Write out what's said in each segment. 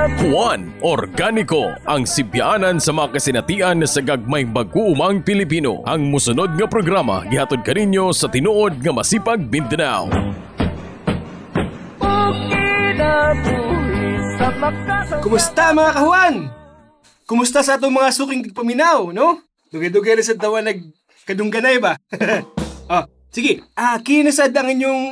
Juan Organiko ang sibyanan sa mga kasinatian sa gagmay mag-uumang Pilipino. Ang musunod nga programa gihatod kaninyo sa tinuod nga masipag Mindanao. Kumusta mga kahuan? Kumusta sa atong mga suking paminaw, no? Dugay-dugay na sa tawa nag kadungganay ba? oh, sige. Ah, kinasad ang inyong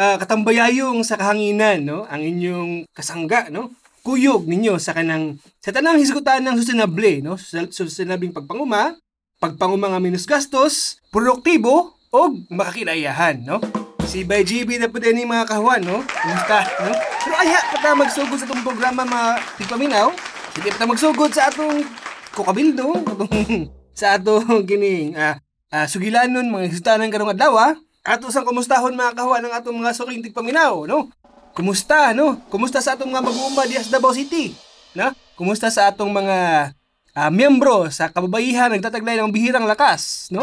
ah, katambayayong sa kahanginan, no? Ang inyong kasangga, no? Kuyog ninyo sa kanang sa tanang hisgutan ng sustainable, no? Sus- Sustainabling pagpanguma, pagpanguma nga minus gastos, produktibo o makakinayahan, no? Si Bay GB na po din mga kahuan, no? Kumusta, no? Pero aya, pata magsugod sa itong programa mga tipaminaw. Hindi pata magsugod sa atong kukabildo, atong, sa atong gining ah, ah, sugilanon, mga isutanan karong adlaw, ah. Ato sang kumustahon mga kahuan ng atong mga suking tigpaminaw, no? Kumusta, no? Kumusta sa atong mga mag-uuma dias Davao City? Na? Kumusta sa atong mga ah, miyembro sa kababayihan nagtataglay ng bihirang lakas, no?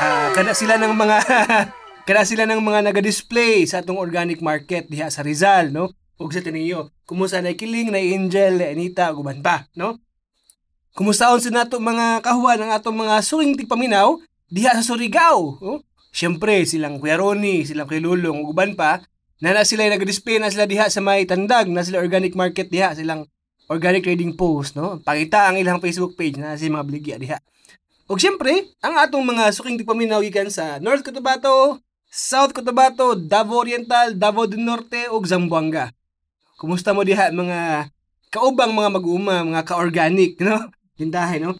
Ah, kada sila ng mga kada sila ng mga naga-display sa atong organic market diha sa Rizal, no? Ug sa Tinio. Kumusta na Kiling, na Angel, na Anita, ug uban pa, no? Kumustaon sa nato mga kahuan ang atong mga suwing tigpaminaw diha sa Surigao, no? Siyempre, silang Kuya Ronnie, silang Kuya Lulong, ug pa, na na sila nag-display na sila diha sa may tandag, na sila organic market diha, silang organic trading post, no? Pakita ang ilang Facebook page na si mga bligya diha. Ug siyempre, ang atong mga suking tigpaminaw gikan sa North Cotabato, South Cotabato, Davao Oriental, Davao del Norte ug Zamboanga. Kumusta mo diha mga kaubang mga mag-uuma, mga ka-organic, no? Tindahay, no?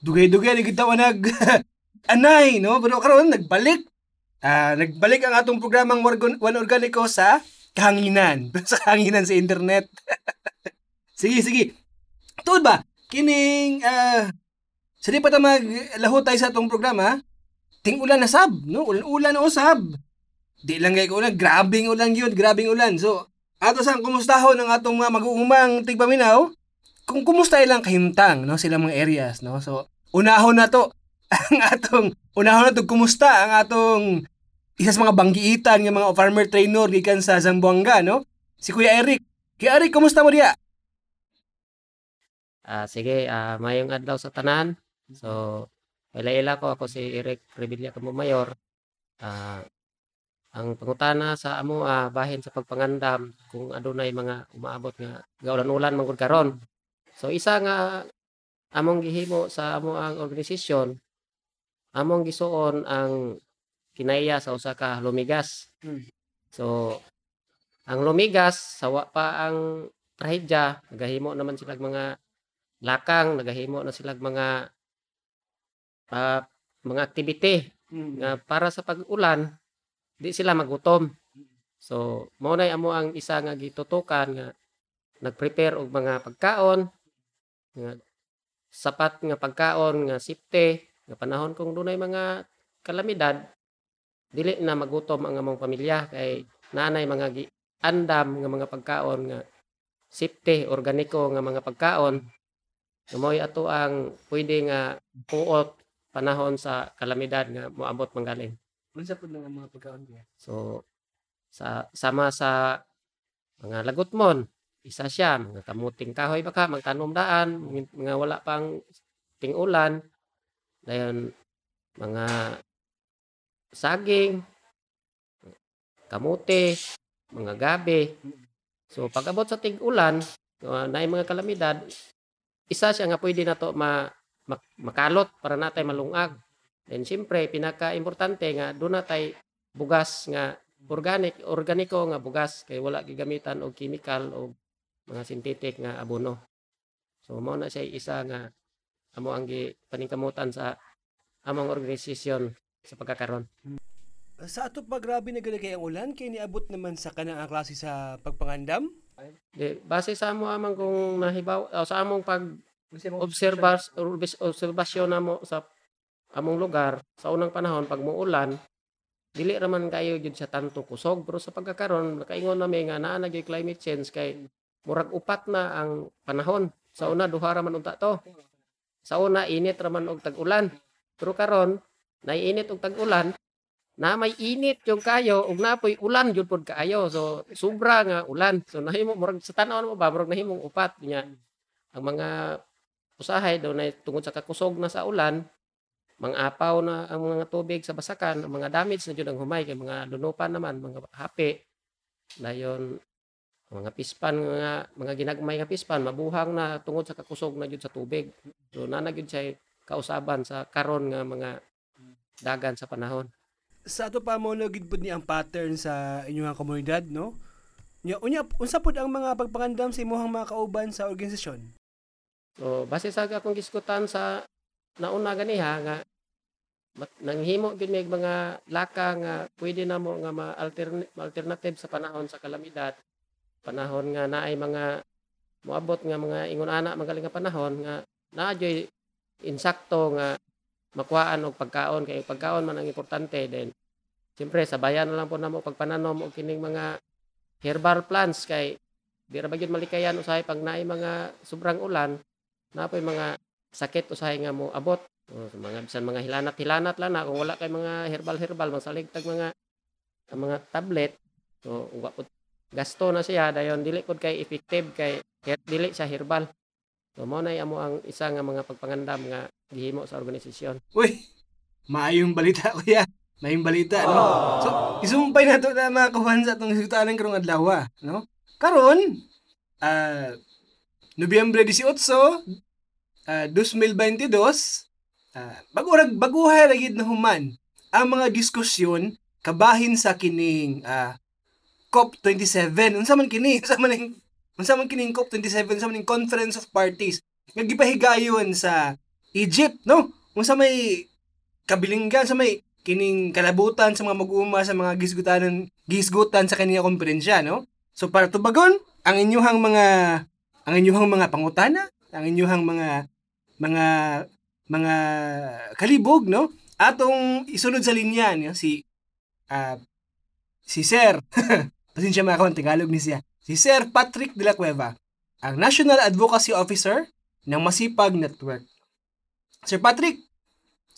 Dugay-dugay ni kita nag anay, no? Pero karon nagbalik. Ah, nagbalik ang atong programang One Organico sa kahanginan. sa kahanginan sa internet. sige, sige. Tuod ba? Kining ah sa pa ta maglaho tayo sa atong programa, ting ulan na sab, no? Ulan, ulan o sab. Di lang kay ulan, grabing ulan yun, grabing ulan. So, ato sang kumustahon ang atong mga mag-uumang tigpaminaw, kung kumusta ilang kahimtang, no, sila mga areas, no? So, unahon na to ang atong unahon na to kumusta ang atong isa sa mga banggiitan nga mga farmer trainer gikan sa Zamboanga, no? Si Kuya Eric. Kuya Eric, kumusta mo diya? Ah, sige, ah, mayong adlaw sa tanan. So, ila-ila ko ako si Eric Revilla Kamo Mayor. Ah, ang pangutana sa amo ah, bahin sa pagpangandam kung adunay mga umaabot nga gaulan-ulan mangud karon. So isa nga among gihimo sa amo ang organisasyon among gisuon ang kinaiya sa usa ka lumigas. Hmm. So ang lumigas sawa pa ang trahedya nagahimo naman sila mga lakang nagahimo na sila mga ah, mga activity nga para sa pag-ulan di sila magutom. So mao nay amo ang isa nga gitutukan nga nag-prepare og mga pagkaon nga sapat nga pagkaon nga safety nga panahon kung dunay mga kalamidad dili na magutom ang among pamilya kay nanay mga gi andam nga mga pagkaon nga safety organiko nga mga pagkaon nga mo'y ato ang pwede nga puot panahon sa kalamidad nga moabot manggaling. Unsa pud nga mga pagkaon diya? So sa sama sa mga lagutmon, isa siya mga kamuting kahoy baka magtanom daan, mga mga wala pang ting-ulan. Dayon mga saging, kamote, mga gabi. So pag abot sa tig-ulan, uh, na mga kalamidad, isa siya nga pwede na to ma, mak- makalot para natay malungag. Then siyempre pinaka-importante nga doon natay bugas nga organic organiko nga bugas kay wala gigamitan og chemical o mga synthetic nga abono. So mao na siya isa nga amo ang paningkamutan sa among organisasyon sa pagkakaron. Sa ato pa grabe na gani kay ang ulan? Kay niabot naman sa kanang ang klase sa pagpangandam. Di, base sa amo amang kung nahibaw o sa among pag obserbas orbis- obserbasyon namo sa among lugar sa unang panahon pag muulan dili raman kayo jud sa tanto kusog. Pero sa pagkakaron nakaingon nami nga naa na climate change kay murag upat na ang panahon. Sa una duha raman unta to. Sa una init raman og tag-ulan. Pero karon naiinit og tag-ulan na may init yung kayo ug napoy ulan jud pod kaayo. So sobra nga ulan. So nahimo murag sa tan-aw mo ba murag nahimong upat niya. Ang mga usahay daw na tungod sa kakusog na sa ulan mga apaw na ang mga tubig sa basakan ang mga damage na jud ang humay kay mga lunupan naman mga hapi. Dayon mga pispan nga mga ginagmay nga pispan mabuhang na tungod sa kakusog na jud sa tubig. So na gyud siya kausaban sa karon nga mga dagan sa panahon sa ato pa mo gid ni ang pattern sa inyong komunidad no Nya unya unsa pud ang mga pagpangandam sa imong mga kauban sa organisasyon? So, base sa akong giskutan sa nauna ganiha nga nanghimo gid mig mga laka nga pwede na mo nga ma-altern- alternative sa panahon sa kalamidad. Panahon nga naay mga moabot nga mga ingon ana magaling nga panahon nga naadyoy insakto nga makuhaan og pagkaon kay pagkaon man ang importante then siyempre sabayan na lang po namo pagpananom og kining mga herbal plants kay di ra ba gyud malikayan usahay pag naay mga sobrang ulan napoy mga sakit usahay nga mo abot. O, sa mga bisan mga hilanat-hilanat lang na kung wala kay mga herbal-herbal masalig tag mga mga tablet so wa pud gasto na siya dayon dili pud kay effective kay dili siya herbal. So mo na amo ang isa nga mga pagpangandam nga gihimo sa organisasyon Uy, maayong balita kuya. Maayong balita, no? So, isumpay na to na mga kawan sa itong sigutaan karong adlaw, ah, no? Karon, ah, Nobyembre 18, ah, 2022, ah, bagurag baguhay lagi na human ang mga diskusyon kabahin sa kining ah, COP27. Unsa man kini? Unsa man ning unsa man kining COP27? Unsa man ning Conference of Parties nga gipahigayon sa Egypt, no? Unsa may kabilinggan sa may kining kalabutan sa mga mag-uuma sa mga gisgutanan gisgutan sa kaniya komperensya, no? So para tubagon ang inyuhang mga ang inyuhang mga pangutana, ang inyuhang mga mga mga kalibog, no? Atong isunod sa linya no? si ah, si Sir Pasensya mga kawan, Tagalog ni siya. Si Sir Patrick de la Cueva, ang National Advocacy Officer ng Masipag Network. Sir Patrick,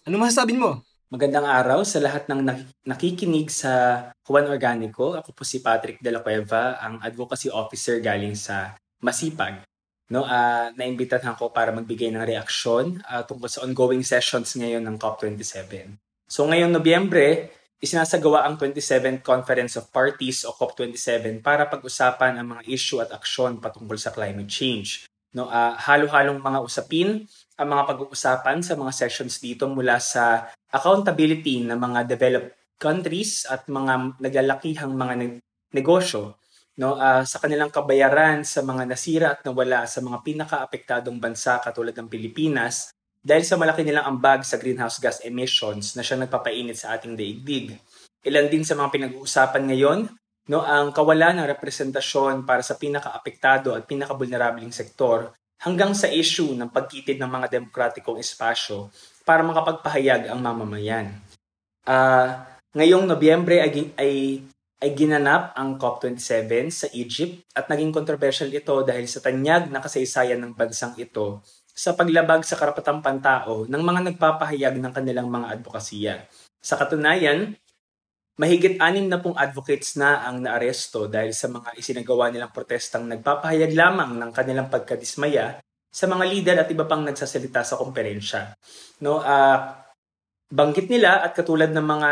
ano masasabi mo? Magandang araw sa lahat ng nak- nakikinig sa Juan Organico. Ako po si Patrick De La Cueva, ang advocacy officer galing sa Masipag. No, ah naimbitahan ko para magbigay ng reaksyon ah, tungkol sa ongoing sessions ngayon ng COP27. So ngayong Nobyembre, isinasagawa ang 27th Conference of Parties o COP27 para pag-usapan ang mga issue at aksyon patungkol sa climate change. No, ah, halo-halong mga usapin ang mga pag-uusapan sa mga sessions dito mula sa accountability ng mga developed countries at mga naglalakihang mga neg- negosyo no ah, sa kanilang kabayaran sa mga nasira at nawala sa mga pinakaapektadong bansa katulad ng Pilipinas dahil sa malaki nilang ambag sa greenhouse gas emissions na siyang nagpapainit sa ating daigdig. Ilan din sa mga pinag-uusapan ngayon no ang kawalan ng representasyon para sa pinakaapektado at pinakabulnerabling sektor hanggang sa issue ng pagkitid ng mga demokratikong espasyo para makapagpahayag ang mamamayan. Ah, ngayong Nobyembre ay, ay, ay ginanap ang COP27 sa Egypt at naging controversial ito dahil sa tanyag na kasaysayan ng bansang ito sa paglabag sa karapatang pantao ng mga nagpapahayag ng kanilang mga advokasya. Sa katunayan, mahigit anim na pong advocates na ang naaresto dahil sa mga isinagawa nilang protestang nagpapahayag lamang ng kanilang pagkadismaya sa mga lider at iba pang nagsasalita sa komperensya. No, ah, banggit nila at katulad ng mga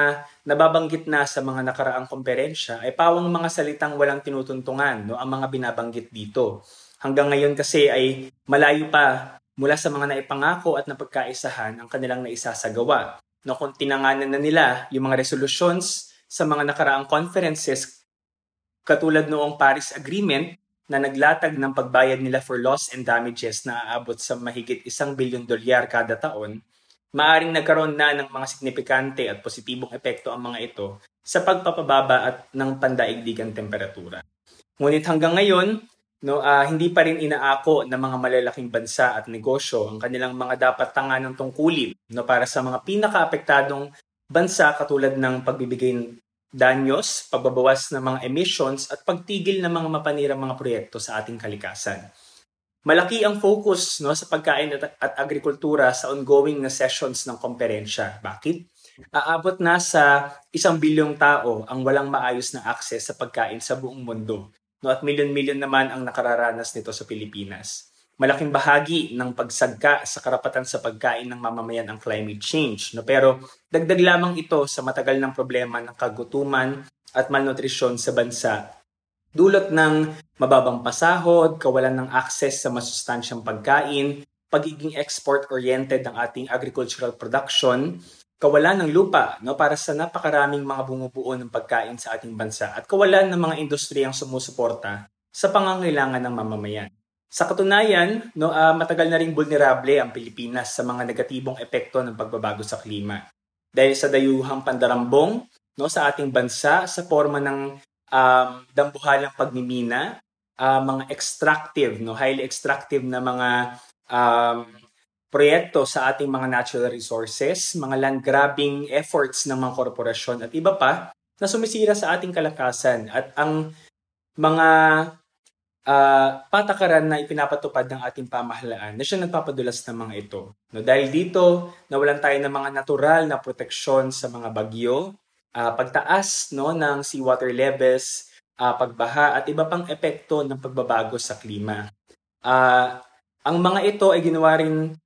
nababanggit na sa mga nakaraang komperensya ay pawang mga salitang walang tinutuntungan no ang mga binabanggit dito. Hanggang ngayon kasi ay malayo pa mula sa mga naipangako at napagkaisahan ang kanilang naisasagawa. No, kung tinanganan na nila yung mga resolutions sa mga nakaraang conferences katulad noong Paris Agreement na naglatag ng pagbayad nila for loss and damages na aabot sa mahigit isang bilyon dolyar kada taon, maaring nagkaroon na ng mga signifikante at positibong epekto ang mga ito sa pagpapababa at ng pandaigdigang temperatura. Ngunit hanggang ngayon, no, ah, hindi pa rin inaako ng mga malalaking bansa at negosyo ang kanilang mga dapat tanganang tungkulin no, para sa mga pinakaapektadong bansa katulad ng pagbibigay ng danyos, pagbabawas ng mga emissions at pagtigil ng mga mapanirang mga proyekto sa ating kalikasan. Malaki ang focus no, sa pagkain at, at agrikultura sa ongoing na sessions ng komperensya. Bakit? aabot na sa isang bilyong tao ang walang maayos na access sa pagkain sa buong mundo. No, at milyon-milyon naman ang nakararanas nito sa Pilipinas. Malaking bahagi ng pagsagka sa karapatan sa pagkain ng mamamayan ang climate change. No? Pero dagdag lamang ito sa matagal ng problema ng kagutuman at malnutrisyon sa bansa. Dulot ng mababang pasahod, kawalan ng access sa masustansyang pagkain, pagiging export-oriented ng ating agricultural production, kawalan ng lupa no, para sa napakaraming mga bumubuo ng pagkain sa ating bansa at kawalan ng mga industriyang sumusuporta sa pangangailangan ng mamamayan. Sa katunayan, no, uh, matagal na ring vulnerable ang Pilipinas sa mga negatibong epekto ng pagbabago sa klima. Dahil sa dayuhang pandarambong no, sa ating bansa sa forma ng um, dambuhalang pagmimina, uh, mga extractive, no, highly extractive na mga um, proyekto sa ating mga natural resources, mga land grabbing efforts ng mga korporasyon at iba pa na sumisira sa ating kalakasan at ang mga uh, patakaran na ipinapatupad ng ating pamahalaan na siya nagpapadulas ng mga ito. No, dahil dito, nawalan tayo ng mga natural na proteksyon sa mga bagyo, uh, pagtaas no, ng seawater levels, uh, pagbaha at iba pang epekto ng pagbabago sa klima. Uh, ang mga ito ay ginawa rin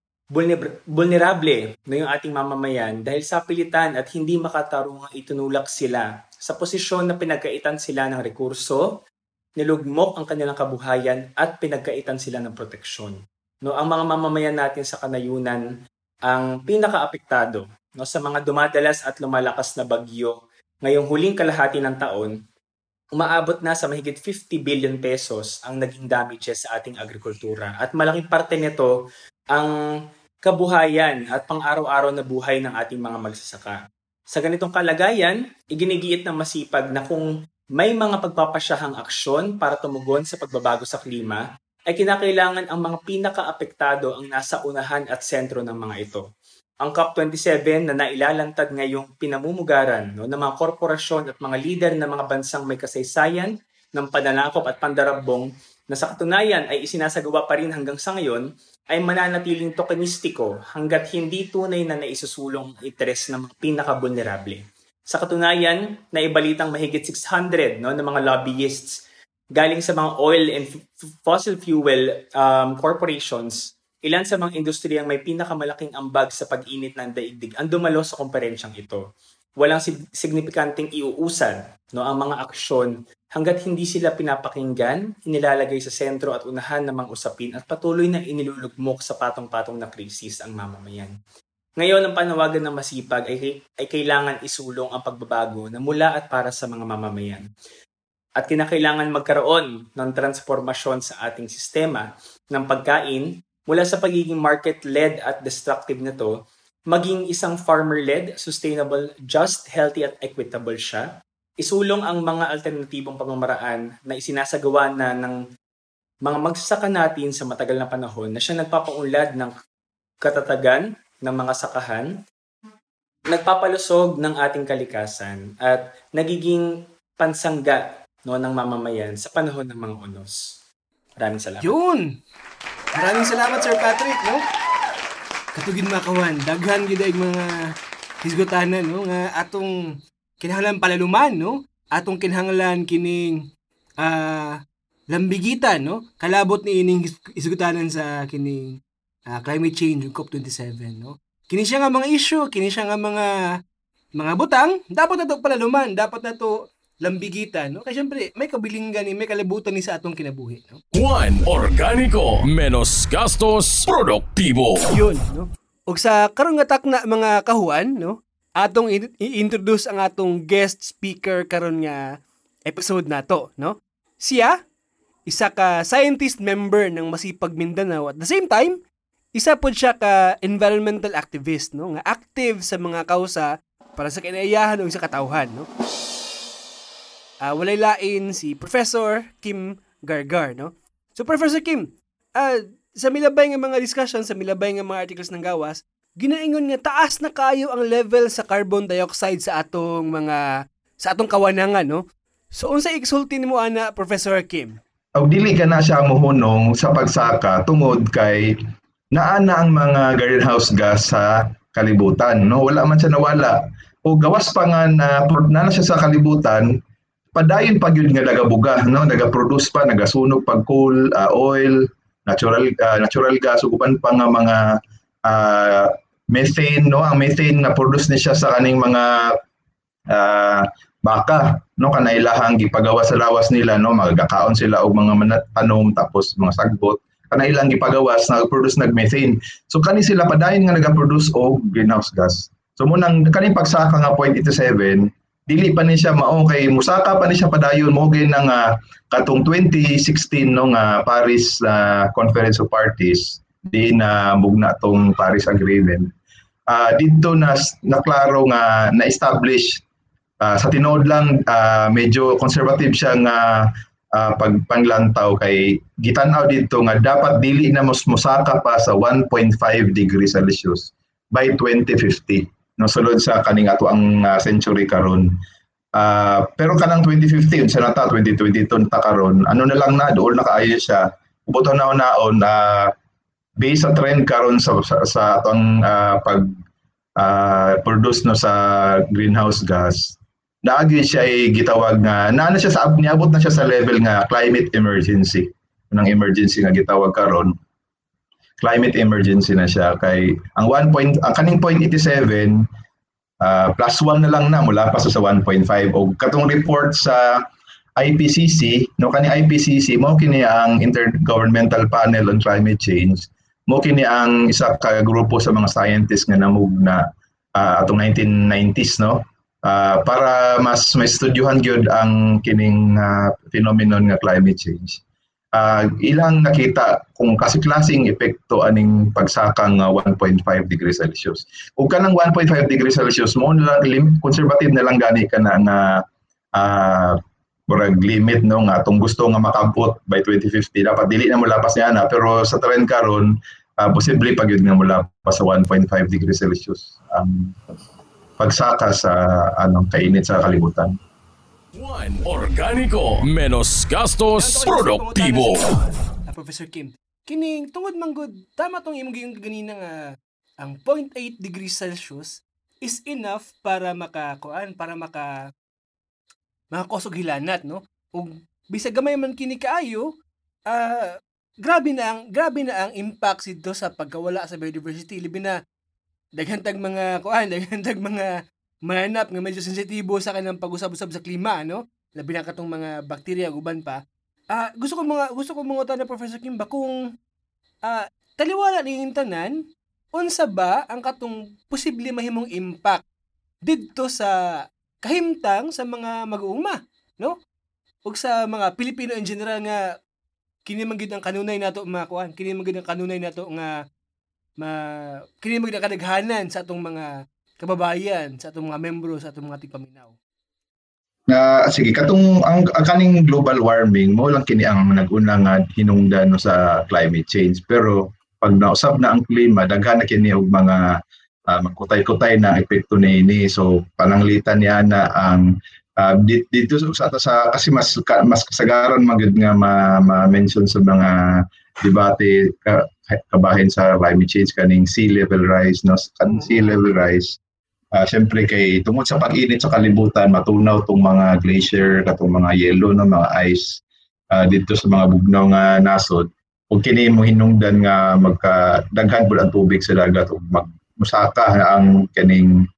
vulnerable na yung ating mamamayan dahil sa pilitan at hindi makatarungang itunulak sila sa posisyon na pinagkaitan sila ng rekurso, nilugmok ang kanilang kabuhayan at pinagkaitan sila ng proteksyon. No, ang mga mamamayan natin sa kanayunan ang pinakaapektado no, sa mga dumadalas at lumalakas na bagyo ngayong huling kalahati ng taon, umaabot na sa mahigit 50 billion pesos ang naging damages sa ating agrikultura. At malaking parte nito ang kabuhayan at pang-araw-araw na buhay ng ating mga magsasaka. Sa ganitong kalagayan, iginigiit ng masipag na kung may mga pagpapasyahang aksyon para tumugon sa pagbabago sa klima, ay kinakailangan ang mga pinaka-apektado ang nasa unahan at sentro ng mga ito. Ang COP27 na nailalantad ngayong pinamumugaran no, ng mga korporasyon at mga lider ng mga bansang may kasaysayan ng pananakop at pandarabong na sa katunayan ay isinasagawa pa rin hanggang sa ngayon ay mananatiling tokenistiko hanggat hindi tunay na naisusulong ang interes ng mga pinaka-vulnerable. Sa katunayan, naibalitang mahigit 600 no, ng mga lobbyists galing sa mga oil and fossil fuel um, corporations, ilan sa mga industriyang may pinakamalaking ambag sa pag-init ng daigdig ang dumalo sa komperensyang ito. Walang sig- signifikanteng iuusan no, ang mga aksyon hanggat hindi sila pinapakinggan, inilalagay sa sentro at unahan ng mga usapin at patuloy na inilulugmok sa patong-patong na krisis ang mamamayan. Ngayon, ang panawagan ng masipag ay, ay kailangan isulong ang pagbabago na mula at para sa mga mamamayan. At kinakailangan magkaroon ng transformasyon sa ating sistema ng pagkain mula sa pagiging market-led at destructive na to, maging isang farmer-led, sustainable, just, healthy at equitable siya isulong ang mga alternatibong pamamaraan na isinasagawa na ng mga magsasaka natin sa matagal na panahon na siya nagpapaunlad ng katatagan ng mga sakahan, nagpapalusog ng ating kalikasan at nagiging pansangga no, ng mamamayan sa panahon ng mga unos. Maraming salamat. Yun! Maraming salamat, Sir Patrick, no? Katugin makawan, daghan gid mga hisgutanan, no? Nga atong kinahanglan palaluman no atong kinahanglan kining uh, lambigitan no kalabot ni ining isgutanan sa kining uh, climate change COP27 no? Kini siya nga mga issue kini siya nga mga mga butang dapat nato palaluman dapat nato lambigitan no? Kay syempre may kabilinggan ni may kalibutan ni sa atong kinabuhi no? Juan Organico menos gastos produktibo. Yun no? Ug sa karon nga takna mga kahuan no? Atong i-introduce ang atong guest speaker karon nga episode nato, no? Siya isa ka scientist member ng Masipag Mindanao. At the same time isa po siya ka environmental activist no? Nga active sa mga kausa para sa kinaiyahan o sa katawhan no? Uh, walay lain si Professor Kim Gargar no? So Professor Kim uh, sa milabay nga mga discussion sa milabay nga mga articles ng gawas ginaingon nga taas na kayo ang level sa carbon dioxide sa atong mga sa atong kawanangan no? So unsa igsulti nimo ana professor Kim? Og dili ka na siya mohunong sa pagsaka tungod kay naana ang mga greenhouse gas sa kalibutan no? Wala man siya nawala. O gawas pa nga na na siya sa kalibutan padayon pag yun nga nagabuga no? Nagaproduce pa nagasunog pag coal uh, oil natural uh, natural gas ug uban pa nga mga uh, methane no? Ang methane nga produce ni siya sa kaning mga uh, baka no? Kanailahang gipagawa sa lawas nila no? Magakaon sila og mga manatanom tapos mga sagbot kanailang gipagawas nag-produce nag-methane. So kani sila padayon nga nagaproduce og greenhouse gas. So munang kaning pagsaka nga 0.87 dili pa ni siya mao kay musaka pa ni siya padayon. Mo gay nang uh, katong 2016 no nga Paris uh, Conference of Parties di na mugna tong Paris Agreement. Uh, dito na naklaro nga na-establish uh, sa tinood lang uh, medyo conservative siya nga uh, pagpanglantaw kay gitanaw dito nga dapat dili na mos mosaka pa sa 1.5 degrees Celsius by 2050 no sulod sa kaning ato ang uh, century karon. Uh, pero kanang 2050 unsa na ta 2022 ta karon. Ano na lang na dool na kaayo siya. Buto na naon na uh, based sa trend karon sa sa, sa atong uh, pag uh, produce no sa greenhouse gas naagi siya ay gitawag nga na siya sa niabot na siya sa level nga climate emergency. Ng emergency nga gitawag karon. Climate emergency na siya. Kay ang 1 point ang kaning 0.87 uh, plus 1 na lang na mula pa sa 1.5 o katong report sa IPCC no kani IPCC mo kini ang Intergovernmental Panel on Climate Change. Mo kini ang isa ka grupo sa mga scientists nga namug na uh, atong 1990s no uh, para mas maistudyuhan gyud ang kining uh, phenomenon nga climate change. Uh, ilang nakita kung kasi-klaseng epekto aning pagsakang uh, 1.5 degrees Celsius. Kung kanang 1.5 degrees Celsius mo lang conservative na lang gani ka na nga uh, murag limit no nga atong gusto nga makabot by 2050 dapat dili na mo lapas niya na pero sa trend karon uh, posible pag yun nga mula pa sa 1.5 degrees Celsius um, pagsaka sa anong kainit sa kalibutan. One, organiko, menos gastos, produktibo. Uh, Professor Kim, kining tungod manggod, tama tong imong giyong ganina nga ang 0.8 degrees Celsius is enough para makakuan, para maka makakosog hilanat, no? Ug bisag gamay man kini kaayo, uh, grabe na ang grabe na ang impact dito sa pagkawala sa biodiversity libi na daghantag mga kuan, daghantag mga manap nga medyo sensitibo sa kanang pag-usab-usab sa klima, no? Labi na katong mga bakterya uban pa. Ah, uh, gusto ko mga gusto ko mga na Professor Kim ba kung ah uh, taliwala ning tanan unsa ba ang katong posible mahimong impact didto sa kahimtang sa mga mag-uuma, no? Ug sa mga Pilipino in general nga kini man ang kanunay nato mga kuan, kini man ang kanunay nato nga ma kini magda kadaghanan sa atong mga kababayan, sa atong mga membro, sa atong mga tipaminaw. Na uh, sige katong ang, ang kaning global warming mo lang kini ang nag-una nga hinungdan no, sa climate change pero pag nausab na ang klima daghan na kini og mga uh, magkutay-kutay na epekto ni ini so pananglitan niya na ang uh, dito sa sa kasi mas mas kasagaran magud nga ma-mention ma sa mga debate ka, kabahin sa climate change kaning sea level rise no? Kan sea mm-hmm. level rise. Uh, syempre kay tungod sa pag-init sa kalibutan matunaw tong mga glacier katong mga yellow no? Mga ice uh, dito sa mga bugnaw nga nasod. Ug kini mo hinungdan nga magkadaghan pud ang tubig sa dagat ug magmusaka ang kaning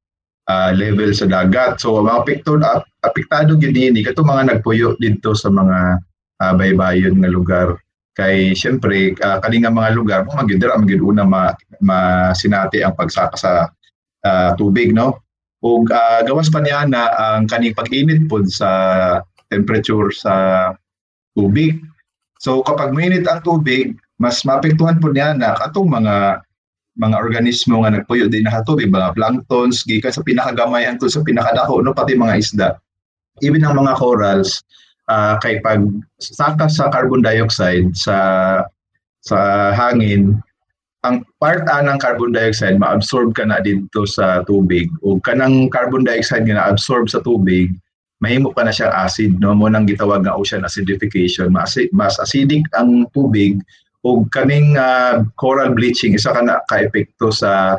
uh, level sa dagat. So mga apektado apektado gyud ni kato mga nagpuyo dito sa mga uh, baybayon nga lugar. Kay syempre uh, kani nga mga lugar mo magyud dira magyud una ma, masinati ang pagsaka sa uh, tubig no? Ug uh, gawas pa niya na ang kaning pag-init pod sa temperature sa tubig. So kapag mainit ang tubig mas maapektuhan po niya na katong mga mga organismo nga nagpuyo din na tubig mga planktons gikan sa pinakagamay anto sa pinakadako no? Pati mga isda even ang mga corals uh, kay pag saka sa carbon dioxide sa sa hangin ang part A ng carbon dioxide maabsorb ka na dito sa tubig. O kanang carbon dioxide nga na-absorb sa tubig mahimo pa na siya acid no? Mo nang gitawag nga ocean acidification. Mas, mas acidic ang tubig o kaning uh, coral bleaching isa ka na ka epekto sa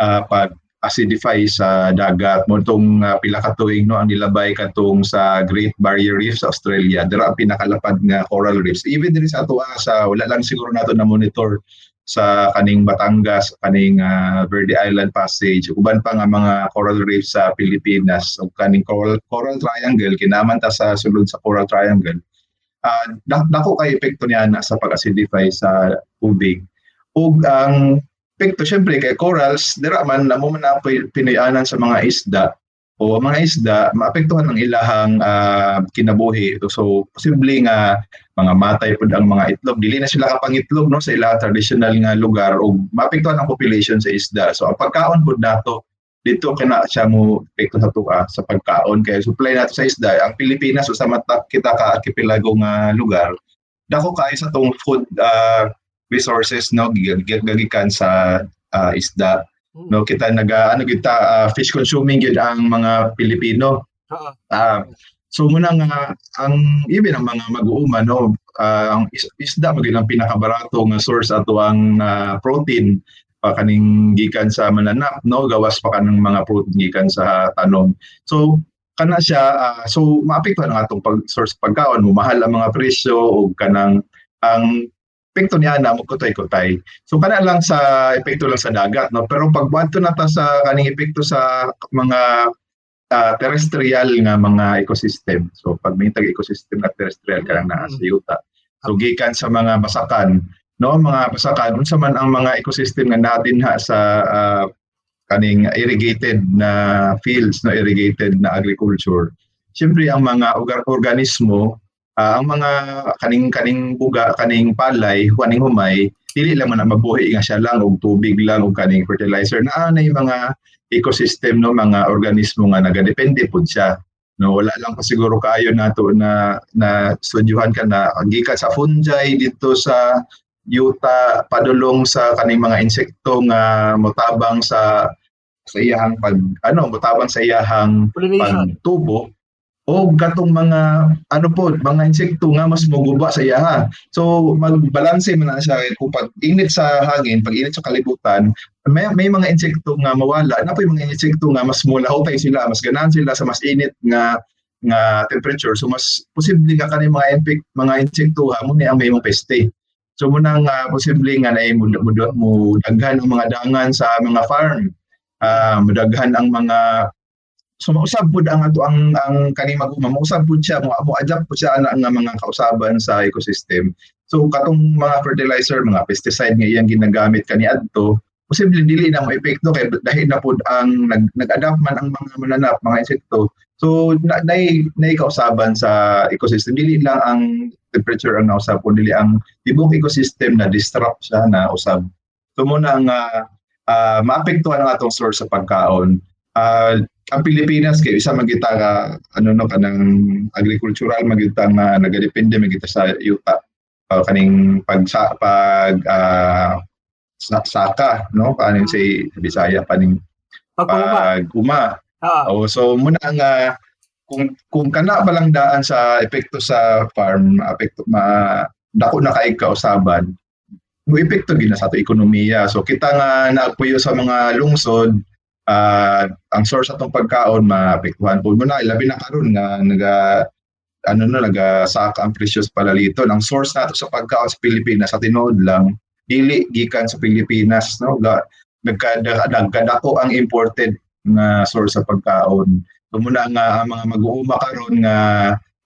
ah, pag acidify sa dagat. Mo itong ah, pila ka tuig no ang nilabay katong sa Great Barrier Reef sa Australia. Dira ang pinakalapad nga coral reefs. Even diri sa ato ah, sa wala lang siguro nato na monitor sa kaning Batangas kaning ah, Verde Island Passage. Uban pa nga mga coral reefs sa Pilipinas. Ug kaning coral, coral triangle kinaman ta sa sulod sa coral triangle. Uh, dako kay epekto niya na sa pag-acidify sa tubig. Ug ang epekto syempre kay corals dira man namo man na pinayanan sa mga isda. O ang mga isda maapektuhan ng ilahang ah, kinabuhi. So posible nga mga matay pud ang mga itlog. Dili na sila kapangitlog no sa ilang traditional nga lugar. O maapektuhan ang population sa isda. So ang pagkaon pud nato dito kana siya mo epekto sa tuwa sa pagkaon. Kay supply nato sa isda ang Pilipinas usa mata kita ka archipelago nga lugar dako kay sa tong food ah, resources no? Gagikan sa ah, isda. No kita naga ano kita ah, fish consuming gyud ang mga Pilipino. Ah, so muna nga ang even ang mga mag-uuma no? Ah, ang is- isda magid ang pinakabarato nga source ato ang ah, protein pa kaning gikan sa mananap no? Gawas pa kanang mga protein gikan sa tanom so kana siya ah, so maapektuhan ang atong pag source pagkaon mahal ang mga presyo ug kanang ang epekto niya na mo kutay-kutay. So kana lang sa epekto lang sa dagat no pero pag buadto na ta sa kaning epekto sa mga ah, terrestrial nga mga ecosystem. So pag may tag ecosystem na terrestrial kanang naa sa yuta. So gikan sa mga basakan no mga basakan unsa man ang mga ecosystem nga natin ha sa ah, kaning irrigated na fields no irrigated na agriculture. Siyempre ang mga orga- organismo Ah, ang mga kaning kaning buga kaning palay kaning humay dili lang man na mabuhi nga siya lang og tubig lang og kaning fertilizer. Na yung mga ecosystem no mga organismo nga nagadepende pud siya no? Wala lang pa siguro kaayo nato na na studyuhan ka na gikan sa fungi dito sa yuta padulong sa kaning mga insekto nga motabang sa sa iyahang pag ano motabang sa iyahang pagtubo o gatong mga ano po mga insekto nga mas moguba sa iyaha so magbalanse man na siya kung pag init sa hangin pag init sa kalibutan may, may mga insekto nga mawala. Na po yung mga insekto nga mas mulahutay sila mas ganahan sila sa mas init nga nga temperature. So mas posible nga kanay mga infect mga insekto ha mo ni ang may mga peste. So muna nga posible nga na mo, mo, mo daghan ang mga dangan sa mga farm. Ah madaghan ang mga so mausab pud ang ato ang ang kani maguma. Mausab pud siya mo mo adapt pud siya ana nga mga kausaban sa ecosystem. So katong mga fertilizer mga pesticide nga iyang ginagamit kani adto posible dili na mo epekto kay dahil na pud ang nag, nag-adapt man ang mga mananap mga insekto. So na nay nay kausaban sa ecosystem. Dili lang ang temperature ang nausab kundi dili ang tibok ecosystem na disrupt siya na usab. So muna ang uh, uh, maapektuhan ang atong source sa pagkaon. Uh, ang Pilipinas kay isa magita ka ano no kanang agricultural magita nga nagadepende magita sa yuta. Uh, kaning pag sa pag uh, sa, saka no kaning say sa Bisaya paning pag uma. Oo. oh, so muna nga kung kung kana ba lang daan sa epekto sa farm epekto ma dako na kay kausaban mo epekto gina sa ato ekonomiya. So kita nga naagpuyo sa mga lungsod ah, ang source atong pagkaon maapektuhan po muna labi na karon nga naga ano no naga saka ang precious palalito ang source nato sa pagkaon sa Pilipinas sa tinuod lang dili gikan sa Pilipinas no? Ga nagkadako ang imported nga source sa pagkaon. Muna nga ang mga mag-uuma karon nga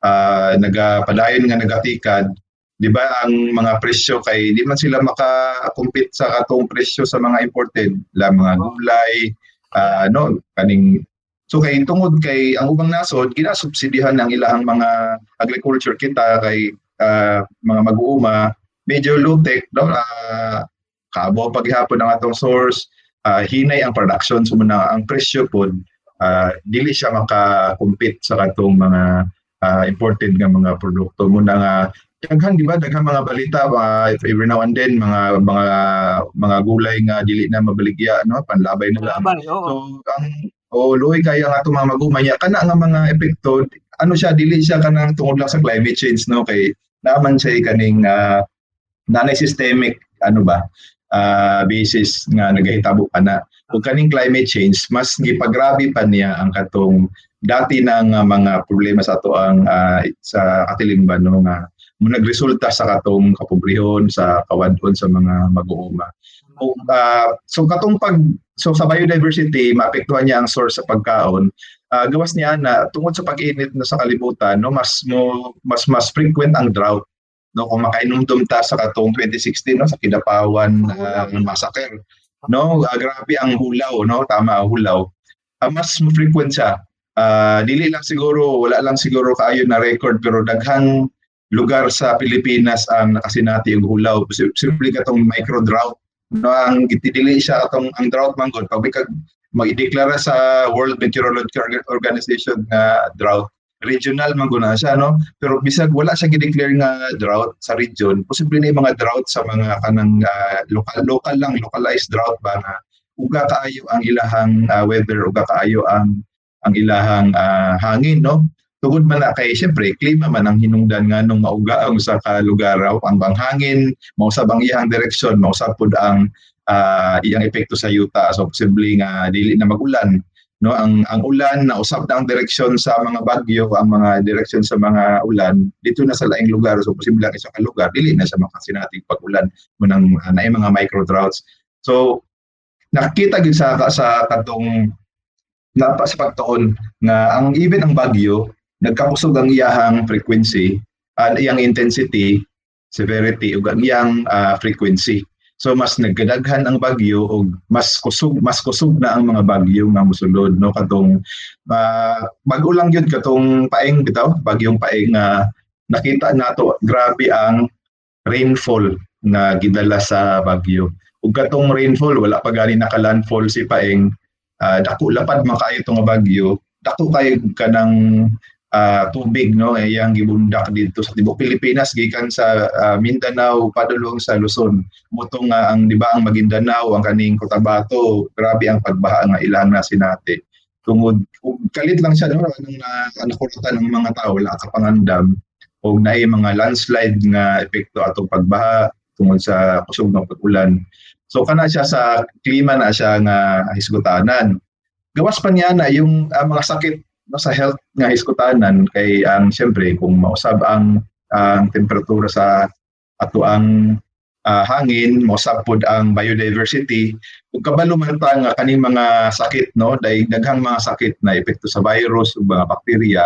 ah, nagapadayon nga nagatikad di ba ang mga presyo kay di man sila maka-compete sa katong presyo sa mga imported la mga gulay ah, no kaning so kay tungod kay ang ubang nasod ginasubsidihan ng ilahang mga agriculture kita kay ah, mga mag-uuma medyo low tech no uh, kabo paghapon ang atong source ah, hinay ang production so muna ang presyo pod ah, dili siya maka-compete sa katong mga ah, imported nga mga produkto. Muna nga daghan di ba daghang mga balita uh, every now and then mga mga mga gulay nga dili na mabaligya no panlabay na lang Laban, oo. So ang o luoy kaya nga itong mga magumanya kana nga mga epekto ano siya dili siya kanang tungod lang sa climate change no kay naman siya kaning uh, nanay systemic ano ba uh, basis nga nagahitabo pa na. Ug kaning climate change mas gipagrabe pa niya ang katong dati nang uh, mga problema sa ato ang uh, sa katilingban no nga nagresulta sa katong kapobrehon sa kawadon sa mga mag-uuma. O, uh, so katong pag so sa biodiversity maapektuhan niya ang source sa pagkaon. Uh, gawas niya na tungod sa pag-init na sa kalibutan no mas mo mas mas frequent ang drought no kung makainumdum ta sa katong 2016 no sa Kidapawan uh, massacre no uh, grabe ang hulaw no tama hulaw uh, mas frequent siya uh, dili lang siguro wala lang siguro kaayo na record pero daghang lugar sa Pilipinas ang nakasinati og hulaw. Simple katong micro drought. No ang gitidili siya atong ang drought manggod pag mag-ideklara sa World Meteorological Organization nga drought regional man siya no? Pero bisag wala siya gi-declare nga drought sa region posible na mga drought sa mga kanang uh, local local lang localized drought ba nga uga kaayo ang ilahang uh, weather uga kaayo ang ang ilahang uh, hangin no tungod man na kay syempre klima man ang hinungdan nga nung mauga ang usa ka lugar ang bang hangin mausab ang iyang direksyon mausab pud ang uh, iyang epekto sa yuta. So posible nga dili na magulan no? Ang ang ulan na usab na ang direksyon sa mga bagyo ang mga direksyon sa mga ulan dito na sa laing lugar. So posible lang isa lugar dili na sa makasinatig pag-ulan mo nang uh, mga micro droughts. So nakita gid sa sa katong na sa pagtuon nga ang even ang bagyo nagkapusog ang iyahang frequency ang iyang intensity severity ug ang iyang uh, frequency So mas nagkadaghan ang bagyo o mas kusog mas kusog na ang mga bagyo nga mosulod no katong uh, bago yun katong paeng bitaw bagyong paeng nga uh, nakita nato grabe ang rainfall na gidala sa bagyo. Ug katong rainfall wala pa gani naka-landfall si paeng uh, dako lapad makaayo tong bagyo dako kay kanang uh, tubig no? Iyang gibundak dito sa tibok Pilipinas gikan sa uh, Mindanao padulong sa Luzon. Motong uh, ang di ba ang Maguindanao ang kaning Cotabato grabe ang pagbaha nga ilang na sinati tungod kalit lang siya no nang uh, nakuratan ng mga tao wala ka pangandam og naay mga landslide nga epekto atong pagbaha tungod sa kusog ng pag-ulan. So kana siya sa klima na siya nga hisgutanan. Gawas pa niya na yung uh, mga sakit no, sa health nga iskutanan kay ang siyempre kung mausab ang ang temperatura sa ato ang uh, hangin mausab pod ang biodiversity. Ug kabalo man ta nga kaning mga sakit no dai daghang mga sakit na epekto sa virus ug mga bakterya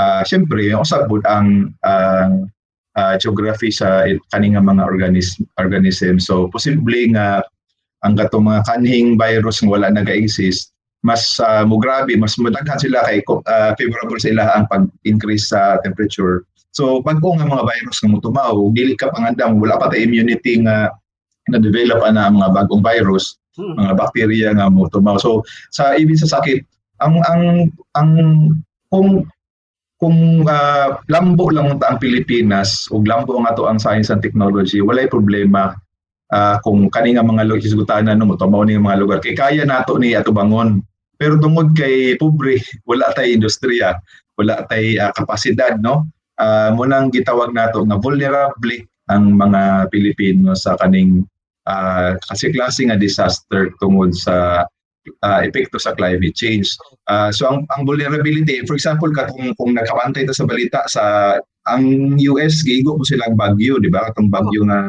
uh, siyempre usab pod ang ang uh, geography sa kaning mga organism organism. So posible nga ang katong mga kanhing virus nga wala naga-exist mas uh, mo grabe, mas madaghan sila kay uh, favorable sa ila ang pag-increase sa temperature. So pag ko nga mga virus nga mutumaw, dili ka pangandam, wala pa ta immunity nga na develop ana mga bagong virus, hmm. mga bacteria nga mutumaw. So sa even sa sakit, ang ang ang kung kung uh, lambo lang ta ang Pilipinas ug lambo nga to ang science and technology, walay problema uh, kung kani nga mga hisgutanan no mutumaw ni mga lugar kay kaya nato ni ato bangon pero tungod kay pobre, wala tay industriya, wala tay uh, kapasidad, no? Uh, munang gitawag nato nga vulnerable ang mga Pilipino sa kaning uh, kasi klase nga disaster tungod sa uh, epekto sa climate change. Uh, so ang, ang vulnerability, for example, kung, kung nakabantay ito sa balita sa ang US gigo po silang bagyo, di ba? Katong bagyo nga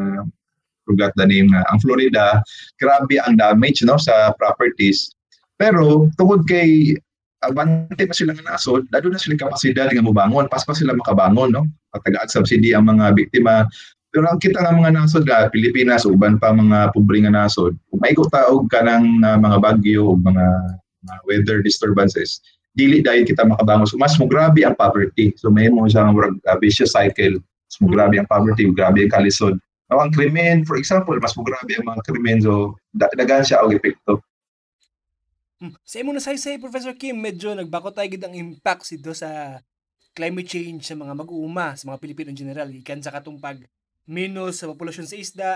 forgot the name nga ang Florida, grabe ang damage no sa properties. Pero tungod kay abante pa sila nga nasod, dado na silang kapasidad nga mobangon, pas pa sila makabangon, no? Patagaan subsidy ang mga biktima. Pero ang kita nga mga nasod ga Pilipinas uban pa mga pobre nga nasod, kung may taog ka ng uh, mga bagyo o mga, mga weather disturbances, dili dahil kita makabangon. So mas mo grabe ang poverty. So may mo siyang uh, vicious cycle. Mas mo grabe ang poverty, grabe ang kalisod. Now, ang krimen, for example, mas mo grabe ang mga krimen. So, dagan siya ang epekto. Hmm. Sa imo na say Professor Kim, medyo nagbako tayo gid ang impact sito sa climate change sa mga mag-uuma, sa mga Pilipino in general. Ikan sa katong pag minus sa populasyon sa isda,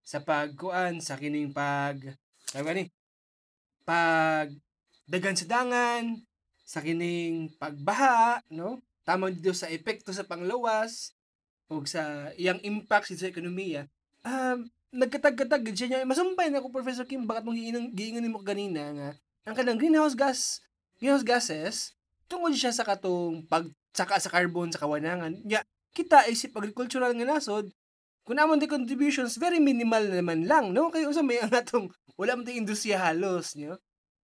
sa pagkuan, sa kining pag, sabi ni, pag dagan sa dangan, sa kining pagbaha, no? Tama dito sa epekto sa panglawas, o sa iyang impact sa ekonomiya. um, nagkatag-katag siya niya masumpay na ko Professor Kim bakit mong giingon nimo ganina nga ang kanang greenhouse gas greenhouse gases tungod siya sa katong pagsaka sa carbon sa kawanangan nya kita isip agricultural nga nasod. Kung amon di contributions very minimal naman lang no? Kay unsa may ang atong wala man industriya halos nyo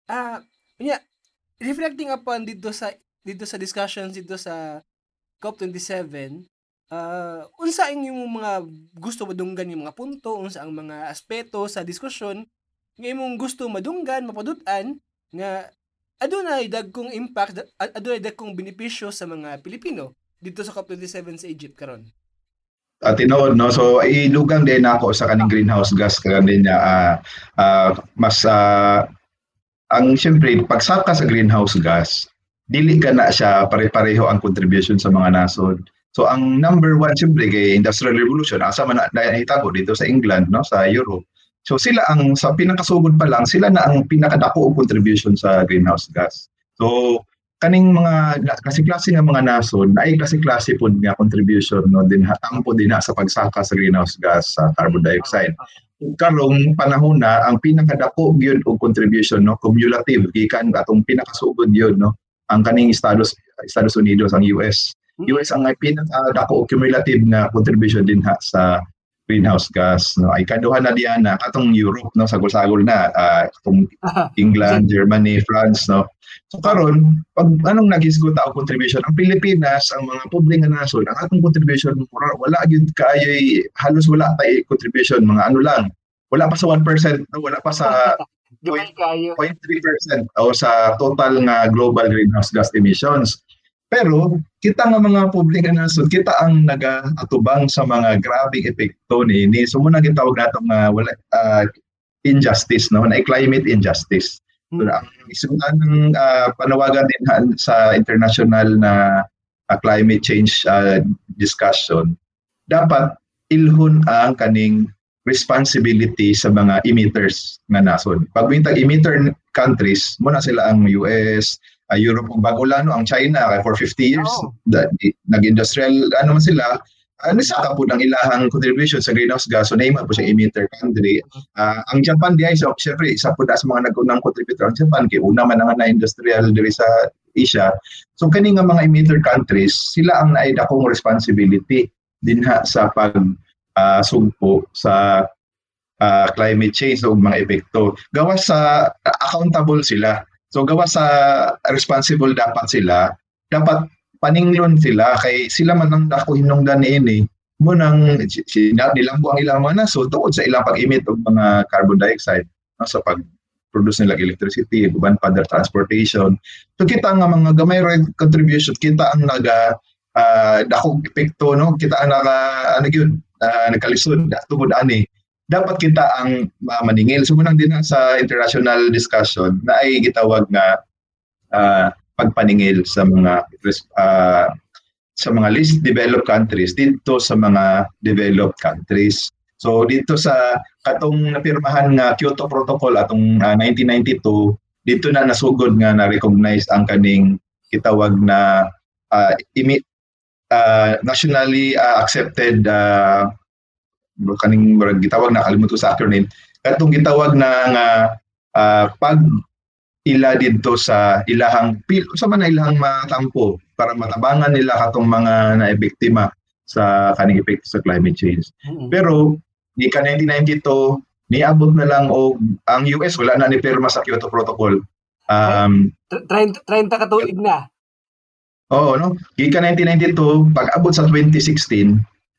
ah nya reflecting upon dito sa dito sa discussions dito sa COP27 uh, unsa ang yung mga gusto madunggan yung mga punto unsa ang mga aspeto sa diskusyon nga imong gusto madunggan mapadutan nga adunay dagkong impact ad- adunay dagkong benepisyo sa mga Pilipino dito sa COP27 sa Egypt karon. At tinuod no? So ilugang din ako sa kaning greenhouse gas karon din niya ah, ah, mas ah, ang syempre pagsaka sa greenhouse gas dili ka na siya pare-pareho ang contribution sa mga nasod. So ang number one syempre kay industrial revolution asa man na nahitabo dito sa England no? Sa Europe so sila ang sa pinakasugod pa lang sila na ang pinakadako contribution sa greenhouse gas. So kaning mga klase-klase nga mga nasod na ay klase-klase pud nga contribution no din tampo din na sa pagsaka sa greenhouse gas sa carbon dioxide. Karong panahon na ang pinakadako gyud og contribution no cumulative gikan atong pinakasugod yun no ang kaning Estados Estados Unidos ang US US ang pinakadako cumulative nga contribution din ha sa greenhouse gas no ay kaduha na diyan na katong Europe no sagol-sagol na uh, katong England, Germany, France no So karon pag anong nagisgot og contribution ang Pilipinas ang mga pobre nga nasod ang atong contribution mura wala gyud kaayoy halos wala tay contribution mga ano lang wala pa sa 1% no? wala pa sa Gabay kayo 0.3% o sa total nga global greenhouse gas emissions. Pero kita nga mga nga nasod kita ang nagaatubang sa mga grabing epekto ni ni so muna gitawag nato nga wala uh, injustice no na climate injustice. So, Hmm. ang isunan ng uh, panawagan din ha- sa international na uh, climate change uh, discussion dapat ilhon ang kaning responsibility sa mga emitters nga nasod. Pag emitter countries, muna sila ang US, uh, Europe, bago lang, no, ang China, for 50 years, Oo. da, nag-industrial, ano man sila, ano sa po ng ilahang contribution sa greenhouse gas, so name po siya emitter country. Ah, ang Japan di ay, so, syempre, isa po na sa mga nag-unang contributor ang Japan, kaya una man nga na industrial diri sa Asia. So kani nga mga emitter countries, sila ang naay dakong responsibility dinha sa pag ah, sugpo sa ah, climate change o mga epekto. Gawas sa accountable sila. So gawas sa responsible dapat sila, dapat paninglon sila kay sila man ang dako hinungdan niini mo nang sina nilambo ang ilang mga naso tungod sa ilang pag-emit og mga carbon dioxide no, sa pag produce nila electricity, uban pa their transportation. So kita nga mga gamay contribution, kita ang naga uh, dakong epekto no, kita ang naka ano gyud, uh, nagkalisod tungod ani. Dapat kita ang uh, maningil. So munang din sa international discussion na ay gitawag nga uh, pagpaningil sa mga uh, sa mga least developed countries dito sa mga developed countries. So dito sa katong napirmahan nga Kyoto Protocol atong uh, 1992 dito na nasugod nga na recognize ang kaning kitawag na uh, imi, uh, nationally uh, accepted uh, kaning murag gitawag na kalimuto sa acronym katong gitawag na nga uh, pag ila dito sa ilahang pil sa man ilahang matampo para matabangan nila katong mga naebiktima sa kaning epekto sa climate change. Mm-mm. Pero ni ka 1992 niabot na lang og ang US wala na ni pirma sa Kyoto Protocol. Um, Tr- 30 30 ka tuig na Oo, no? Gika 1992, pag abot sa 2016,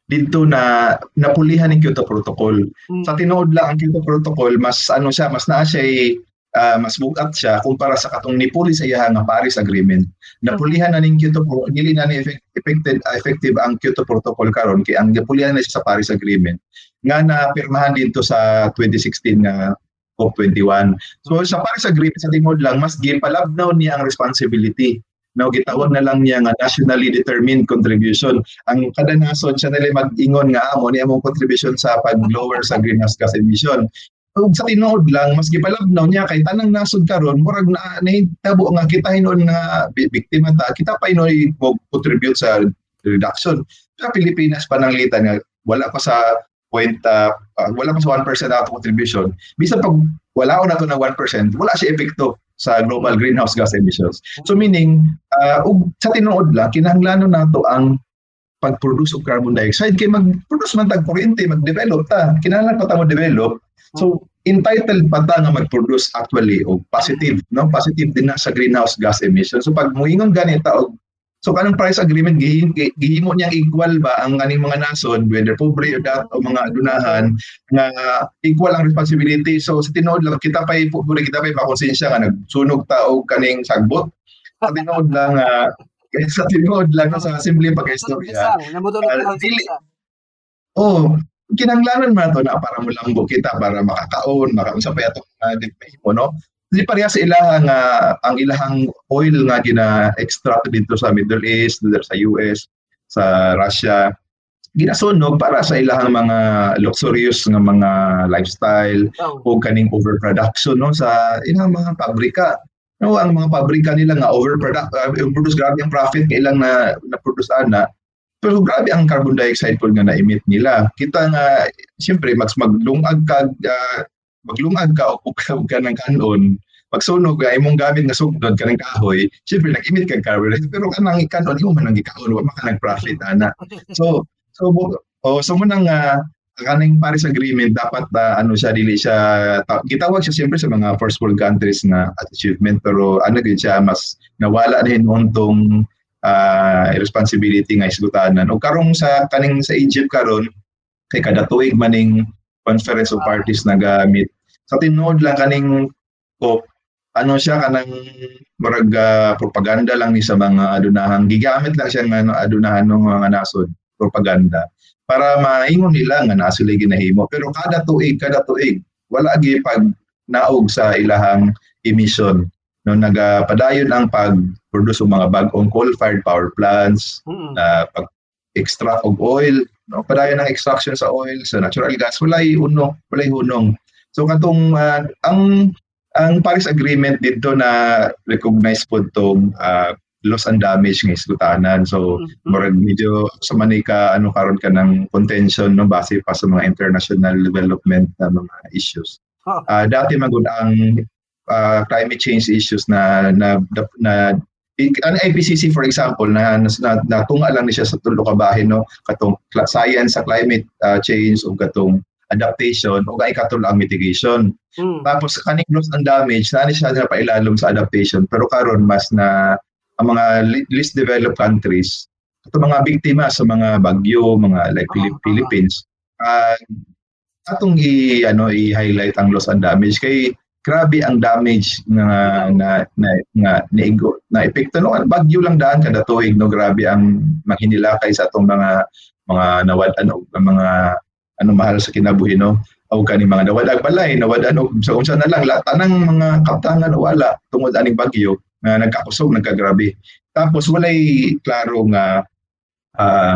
dito na napulihan ng Kyoto Protocol. Mm. Sa tinuod lang ang Kyoto Protocol, mas ano siya, mas naa siya uh, mas bugat siya kumpara sa katong nipuli sa iya nga Paris Agreement. Napulihan na ning Kyoto Protocol, dili na ni effect- effective, effective ang Kyoto Protocol karon kay ang napulihan na siya sa Paris Agreement nga na pirmahan dito sa 2016 nga COP21. So sa Paris Agreement sa tingod lang mas gipalabnaw niya ang responsibility no gitawag na lang niya nga nationally determined contribution. Ang kada nasod siya nila mag-ingon nga amo ni among contribution sa pag-lower sa greenhouse gas emission. Ug sa tinuod lang mas gipalabnaw niya kay tanang nasod karon murag na nahitabo nga kita hinon nga bi- biktima ta. Kita pa hinoy mo contribute sa reduction. Sa Pilipinas pananglitan nga wala pa sa point uh, uh, wala pa sa 1% ato contribution. Bisan pag wala na to ng 1% wala siya epekto sa global greenhouse gas emissions. So meaning uh, sa tinuod lang kinahanglanon nato ang pag-produce og carbon dioxide kay mag-produce man tag kuryente mag-develop ta. Kinahanglan pa ta mo develop so entitled pa ta nga mag-produce actually og positive no? Positive din na sa greenhouse gas emissions. So pag moingon ganita og So kanang Paris Agreement gihimo, gihimo niyang equal ba ang kaning mga nason whether pobre o dat o mga adunahan nga equal ang responsibility. So sa tinuod lang kita pay pobre kita pay makonsensya nga nagsunog ta og kaning sagbot. Sa tinuod lang uh, sa tinuod lang sa simpleng pagkaistorya. Uh, dili, oh, kinanglanan man to na para mo lang kita para makakaon, makaunsa pa atong uh, mo no. Di pareha sa ilahang uh, ang ilahang oil nga gina-extract dito sa Middle East, dito sa US, sa Russia, ginasunog para sa ilahang mga luxurious nga mga lifestyle oh. o kaning overproduction no sa ilang mga pabrika. No, ang mga pabrika nila nga overproduct uh, produce grabe ang profit ng ilang na na produce ana. Pero grabe ang carbon dioxide po nga na-emit nila. Kita nga, siyempre, mas maglungag kag uh, maglungag ka o ka, ka ng kanon, pagsunog ay imong gamit nga sugdod ka ng kahoy, syempre nag-emit kang carbon pero kanang kanon, imo man ang gikaon, wa maka nag-profit ana. So, so oh, so mo nang uh, kaning Paris Agreement dapat uh, ano siya dili siya ta- gitawag siya siyempre sa mga first world countries na achievement pero ano gid siya mas nawala din untong uh, responsibility nga isgutanan o karong sa kaning sa Egypt karon kay kada tuig maning conference of parties nagamit sa tinuod lang kaning COP ano siya kanang murag uh, propaganda lang ni sa mga adunahan gigamit lang siya nga ano, adunahan ng mga nasod propaganda para maingon nila nga naa sila ginahimo pero kada tuig kada tuig wala gi pag naog sa ilahang emission no nagapadayon ang pag-produce og mga bag-ong coal-fired power plants mm-hmm. na pag extract og oil no padayon ang extraction sa oil sa natural gas walay uno walay hunong so katong uh, ang ang Paris Agreement dito na recognize po itong uh, loss and damage ng isgutanan. So, mm-hmm. medyo sa manika, ano karon ka ng contention no, base pa sa mga international development na mga issues. Uh, dati magud ang uh, climate change issues na na, na, na ang IPCC for example na, na, na natunga lang ni siya sa tulo ka bahin no katong science sa climate uh, change o katong adaptation o kay katong ang mitigation. Mm. Tapos kaning loss and damage na siya na pailalom sa adaptation pero karon mas na ang mga least developed countries, ito mga biktima sa mga bagyo, mga like uh-huh. Philippines, uh, atong i ano i-highlight ang loss and damage kay grabe ang damage na na na na na, na epekto. No bagyo lang daan kada tuig no? Grabe ang mahinilakay sa atong mga mga nawad ano mga ano mahal sa kinabuhi no? O kani mga nawadag balay nawadan og sa unsa na lang tanang mga kaptangan wala tungod aning bagyo nga nagkakusog nagkagrabe. Tapos walay klaro nga uh,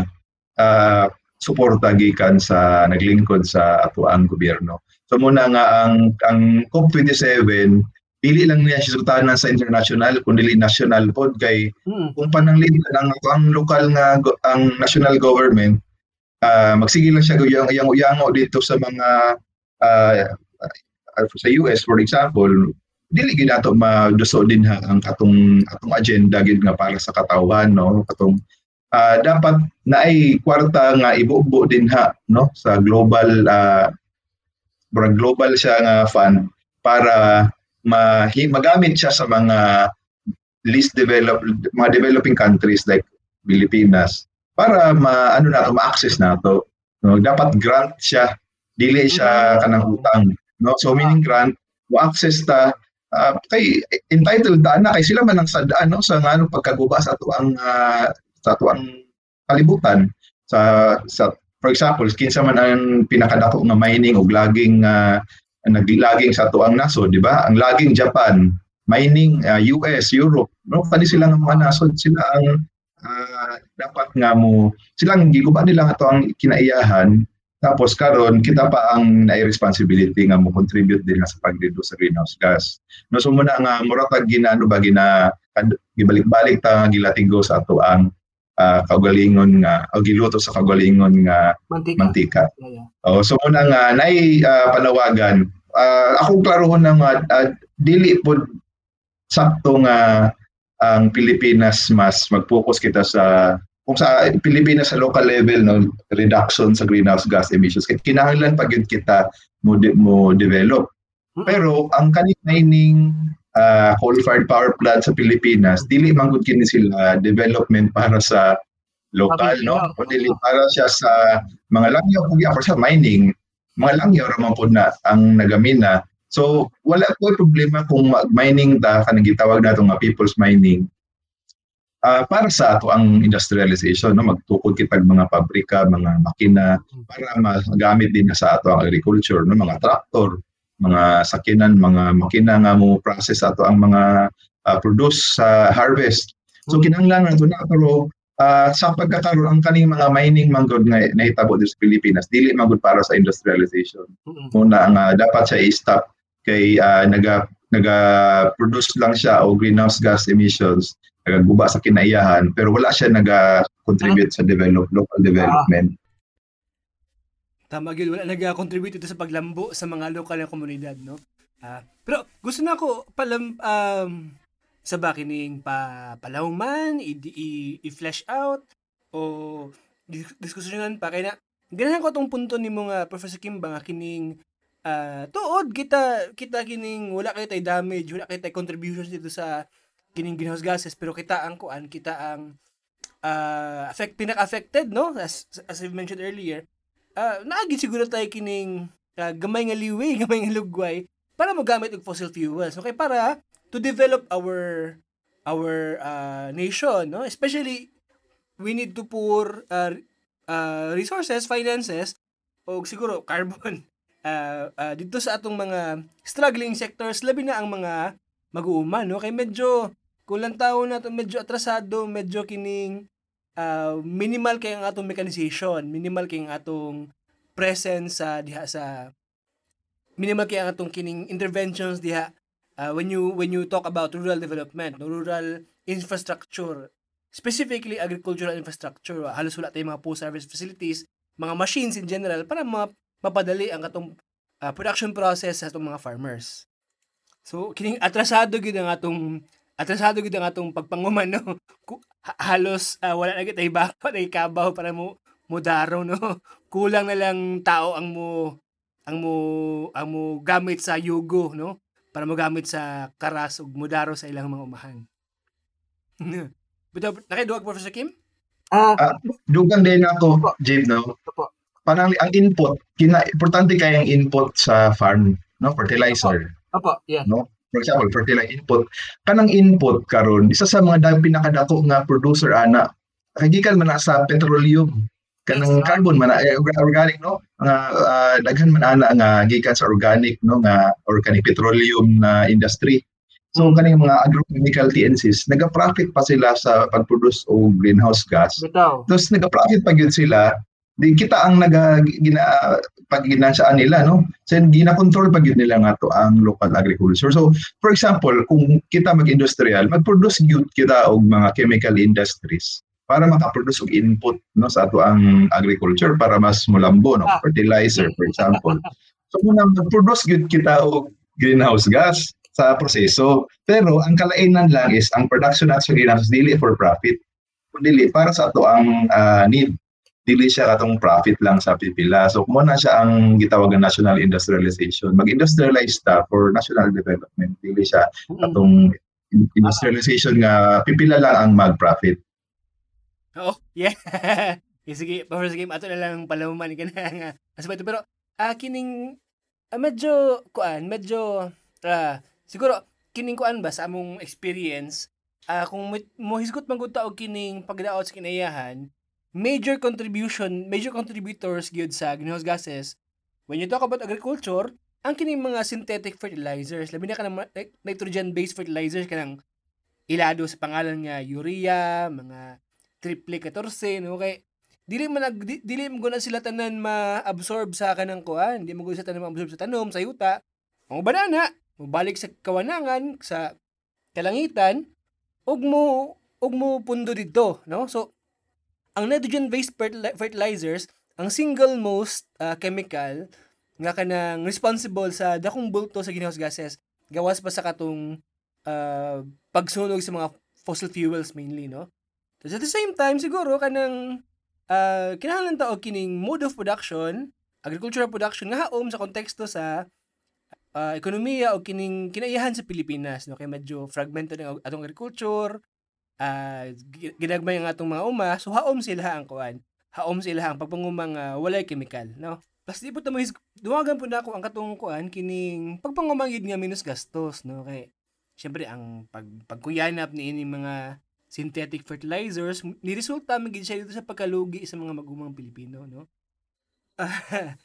uh, suporta gikan sa naglingkod sa atuang gobyerno so muna nga ang ang COP27 dili lang niya sisutanan sa international kundi national pod kay hmm. kung pananglitan ang ang lokal nga ang national government uh, magsige lang siya yung yang uyango dito sa mga uh, sa US for example dili gid nato maduso din ha ang atong atong agenda gid nga para sa katawan no katong uh, dapat na ay kwarta nga ibubo din ha no sa global uh, global siya nga fund para ma magamit siya sa mga least developed mga developing countries like Pilipinas para ma ano na ma-access nato no? Dapat grant siya dili siya kanang utang no? So meaning grant mo access ta uh, kay entitled ta na kay sila man ang sadaan no? Sa ngano pagkaguba sa ato ang uh, sa ato ang kalibutan sa sa for example kinsa man ang pinakadako nga mining og laging uh, naglaging sa ato ang naso di ba? Ang laging Japan mining uh, US Europe no? Kani sila nga mga nasod sila ang uh, dapat nga mo silang giguba nila ato ang kinaiyahan. Tapos karon kita pa ang na responsibility nga mo contribute din sa pag-reduce sa greenhouse gas. No so muna nga mura tag ginano ba gina gibalik-balik ta nga gilatigo sa ato ang ah, kaugalingon nga o giluto sa kaugalingon nga Mantika. mantika. Yeah, yeah. Oh, so muna nga nay ah, panawagan. Ah, akong klarohon na nga ah, dili pod sakto nga ang Pilipinas mas mag-focus kita sa kung sa Pilipinas sa local level no reduction sa greenhouse gas emissions kaya kinahanglan pag yun kita mo de- mo develop pero ang kanina ining ah, coal-fired power plant sa Pilipinas dili man gud kini sila development para sa local no? Pamilya. kundi para siya sa mga langyaw kung for sa mining mga langyaw ra man pud na ang nagamina. So wala po problema kung mag-mining ta kanang gitawag nato nga people's mining. Ah, para sa ato ang industrialization no? Magtukod kitag mga pabrika mga makina para magamit din na sa ato ang agriculture no? Mga traktor mga sakinan mga makina nga mo process ato ang mga ah, produce sa harvest. So kinahanglan nato na pero ah, sa pagkakaroon ang kaning mga mining manggod nga nahitabo sa Pilipinas dili manggod para sa industrialization. Mm-mm. muna ang ah, dapat siya i-stop kay ah, naga naga produce lang siya o greenhouse gas emissions nagaguba sa kinaiyahan pero wala siya naga contribute sa develop local development Tama gyud wala nag-contribute ito sa paglambo sa mga lokal na komunidad, no? Ah, pero gusto na ako palam um, sa ba kining pa i, i-flesh out o dis- diskusyonan pa. Kay na ganahan ko tong punto ni mga Professor Kim ba nga kining ah, tuod kita kita kining wala kay tay damage, wala kay tay contributions dito sa kining greenhouse gases pero kita ang kuan, kita ang ah, affect pinaka-affected no? As as I mentioned earlier uh, naagi siguro tayo kining ah, gamay nga liwi, gamay nga lugway para magamit og fossil fuels. Okay, para to develop our our uh, nation, no? Especially we need to pour uh, uh, resources, finances o siguro carbon uh, uh, dito sa atong mga struggling sectors labi na ang mga mag-uuman no kay medyo kulang tao na to medyo atrasado medyo kining uh, minimal kay ang atong mechanization, minimal kay ang atong presence sa diha sa minimal kay ang atong kining interventions diha uh, when you when you talk about rural development, no, rural infrastructure, specifically agricultural infrastructure, halos wala tayong mga post-harvest facilities, mga machines in general para ma- mapadali ang atong uh, production process sa atong mga farmers. So kining atrasado gyud ang atong atrasado gyud ang atong pagpanguman no. Halos ah, wala na kitay baka na ikabaw para mo mudaro no. Kulang na lang tao ang mo ang mo ang mo gamit sa yugo no para mo gamit sa karas ug mudaro sa ilang mga umahan. Bitaw nakiduwag Professor Kim? Ah, dugang din ako Jade no parang ang input kina importante kay ang input sa farm no fertilizer opo, yeah. For example fertilizer input kanang input karon isa sa mga dahil pinakadako nga producer ana kagikan man sa petroleum. Kanang carbon man eh, orga- organic no? Nga ah, daghan man ana nga gikan sa organic no? Nga or kaning petroleum na industry. So Mm. kaning mga agrochemical TNCs naga-profit pa sila sa pag-produce og greenhouse gas. Tapos nag-profit pa yun sila, di kita ang naga gina pag ginansaan nila no. So gina-control pa yun nila nga to ang local agriculture. So for example, kung kita mag-industrial, mag-produce gyud kita og mga chemical industries para makaproduce og input no sa ato ang agriculture para mas mulambo no Ah. fertilizer for example. So muna mag-produce gyud kita og greenhouse gas sa proseso. Pero ang kalainan lang is ang production sa greenhouse dili for profit dili para sa ato ang ah, need dili siya katong profit lang sa pipila so mo na siya ang gitawag nga national industrialization mag-industrialize ta for national development dili siya katong industrialization nga pipila lang ang mag-profit Oo. Yeah. yeah sige, Professor Kim, ato na lang palamuman ka na nga. Aspeto. Pero, ah, kining, ah, medyo, kuan, medyo, ah, siguro, kining kuan ba sa among experience, ah, kung mit- mo hisgot man gud og kining pagdaot sa kinayahan, major contribution, major contributors gyud sa greenhouse gases, when you talk about agriculture, ang kining mga synthetic fertilizers, labi na ka ng nitrogen-based fertilizers kanang ilado sa pangalan nga urea, mga triple 14 no kay dili man nag di- dili mo na sila tanan ma-absorb sa kanang kuan, di mo sila tanan ma-absorb sa tanom, sa yuta. Ang banana, mobalik sa kawanangan sa kalangitan ug mo ug mo pundo dito, no? So ang nitrogen-based fertili- fertilizers ang single most ah, chemical nga kanang responsible sa dakong bulto sa greenhouse gases gawas pa sa katong ah, pagsunog sa mga fossil fuels mainly no? So, at the same time siguro kanang uh, kinahanglan ta og kining mode of production agricultural production nga haom sa konteksto sa ah, ekonomiya o kining kinaiyahan sa Pilipinas no? Kay medyo fragmented ang atong agriculture gi- ginagmay ang atong mga uma so haom sila ang kuan haom sila ang pagpangumang ah, walay chemical no? Plus di po tamo his duwagan po na ako ang katong kuan kining pagpangumangid nga minus gastos no? Kay syempre ang pag pagkuyanap ni ini mga synthetic fertilizers ni resulta magid siya dito sa pagkalugi sa mga magumang Pilipino no?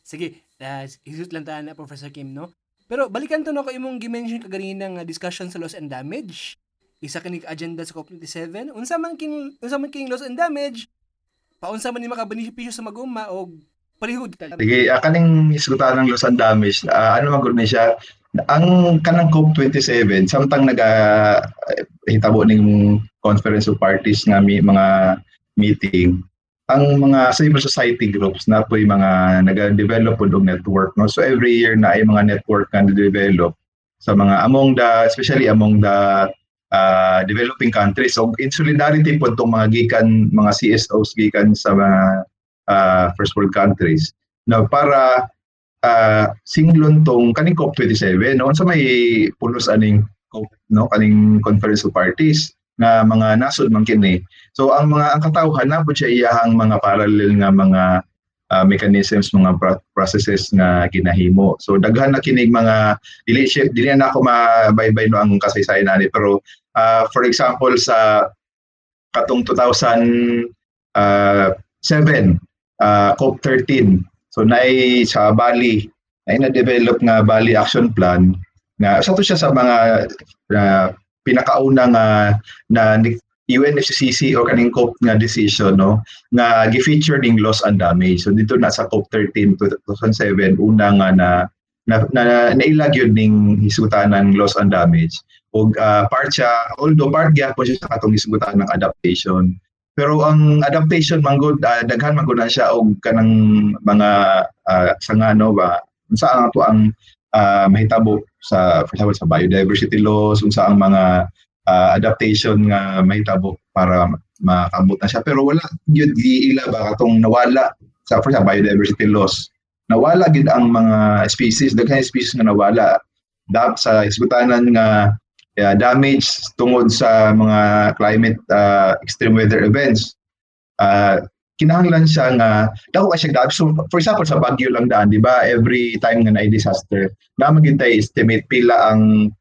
Sige uh, isut lang ta na Professor Kim no? Pero balikan to no ko imong gimension kaganina nga discussion sa loss and damage isa kinig agenda sa COP27 unsa man king unsa man king loss and damage paunsa man ni makabenepisyo sa maguma o palihud ka. Sige, uh, kaning isgutan ng loss and damage, ah, ano man gud siya, ang kanang COP27 samtang naga eh, hitabo ning conference of parties nga mi, mga meeting ang mga civil society groups na po mga naga-develop po network no? So every year na ay mga network nga develop sa mga among the especially among the uh, developing countries. So in solidarity po itong mga gikan mga CSOs gikan sa mga uh, first world countries. Na para uh, singlon tong kaning COP27 no? Sa may pulos aning COP no? Kaning conference of parties nga mga nasod man kini. So ang mga ang katawhan na po siya iyahang mga parallel nga mga uh, mechanisms mga pro- processes nga ginahimo. So daghan na kinig mga dili dili na ako mabaybay no ang kasaysayan nani pero uh, for example sa katong 2007 uh, uh, COP13 So naay sa Bali, ay na-develop nga Bali Action Plan nga sa to siya sa mga uh, pinakauna nga na UNFCCC o kaning COP nga decision no nga gi-feature ning loss and damage. So dito na sa COP13 2007 una nga na na, na nailag yun ning hisgutanan loss and damage. Og uh, part siya, although part gyapon siya sa katong hisgutan ng adaptation. Pero ang adaptation manggod uh, daghan man gud siya og kanang mga uh, sa nga no ba unsa ang ato ang uh, mahitabo sa for example sa biodiversity loss unsa ang mga uh, adaptation nga mahitabo para makabot na siya pero wala gyud giila ba katong nawala sa for example biodiversity loss nawala gid ang mga species daghan species nga nawala dap sa isgutanan nga uh, damage tungod sa mga climate uh, extreme weather events. Uh, kinahanglan siya nga dako ka siya dami. So, for example sa Baguio lang daan, di ba? Every time nga na disaster, naman tayo estimate pila ang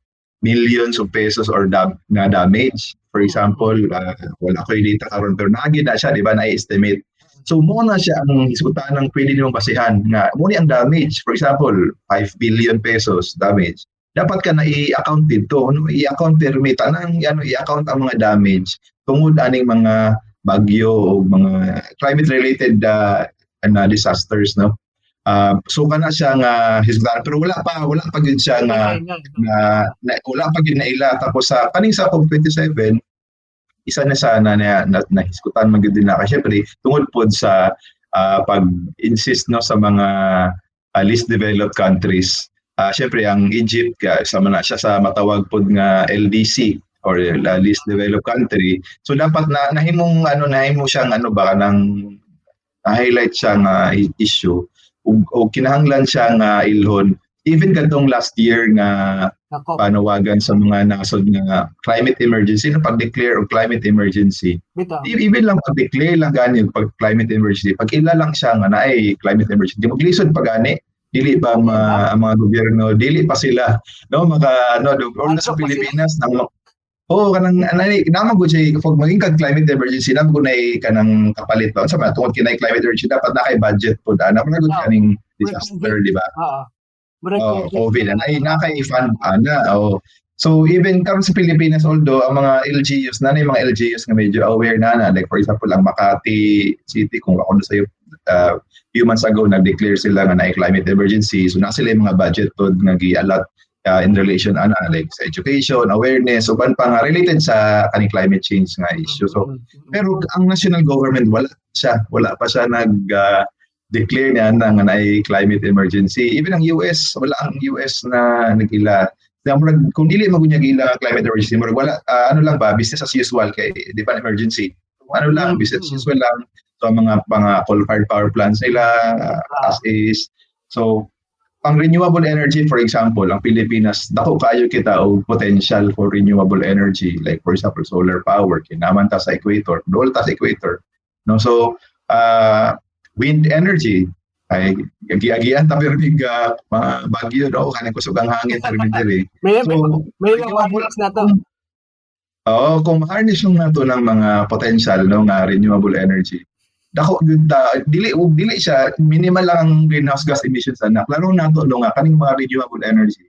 millions of pesos or dam nga damage. For example, uh, wala ko yung data karon pero nagid na siya, di ba? Na-estimate. So mo na siya ang isgutan ng pwede nimong basihan nga mo ni ang damage. For example, 5 billion pesos damage dapat ka na i-account dito. No? I-account permit. Anong ano, i-account ang mga damage tungod aning mga bagyo o mga climate-related uh, ano, disasters. No? Uh, so kana siya nga hisgutan pero wala pa wala pa gyud siya nga na, na wala pa gyud na ila. Tapos sa kaning sa COP27 isa na sana na, na, na hisgutan man gyud din na kasi syempre tungod pod sa uh, pag-insist no sa mga uh, least developed countries uh, syempre ang Egypt ka sama na siya sa matawag pod nga LDC or uh, least developed country. So dapat na nahimong ano nahimo siyang ano ba nang highlight siya nga issue o, o kinahanglan siya nga ilhon. Even kadtong last year nga Ako, panawagan sa mga nasod nga climate emergency na pag-declare og climate emergency. Bitaw. E- even lang pag-declare lang gani pag climate emergency pag ila lang siya nga na ay climate emergency. Di maglisod pa gani. Dili pa ma, ang mga gobyerno dili pa sila no maka no do or na sa Ano? Pilipinas nang Oo, kanang anay naman gud siya pag maging kag climate emergency naman gud nay kanang kapalit ba sa mga tungod kinay climate emergency dapat na kay budget pud ana pa gud Oo. kaning disaster di ba Oo. Oh, COVID. Na ay naka-fund ana. Oh. So even karon sa Pilipinas although ang mga LGUs na yung mga LGUs nga medyo aware na na like for example ang Makati City kung ako na sa uh, few months ago nag-declare sila nga na climate emergency so na sila yung mga budget pod nga gi-allot uh, in relation ana like sa education, awareness, uban pa nga related sa kaning climate change nga issue. So pero ang national government wala siya, wala pa siya nag uh, declare niya na nga ay climate emergency. Even ang US, wala ang US na nagila. Murag, kung dili magunya gila climate emergency, murag wala uh, ano lang ba business as usual kay di ba emergency. Ano lang business as usual lang so mga mga coal-fired power plants nila uh, as is. So ang renewable energy for example, ang Pilipinas dako kayo kita og potential for renewable energy like for example solar power kinaman ta sa equator, dol ta sa equator. No so uh, wind energy ay agi-agian ta pero big uh, bagyo daw kaning kusugang hangin pero diri. May So, may mga na to. Oo, kung harness yung nato ng mga potential no nga renewable energy. Dako gyud ta dili ug dili siya minimal lang ang greenhouse gas emissions anak. Laro nato no nga kaning mga renewable energy.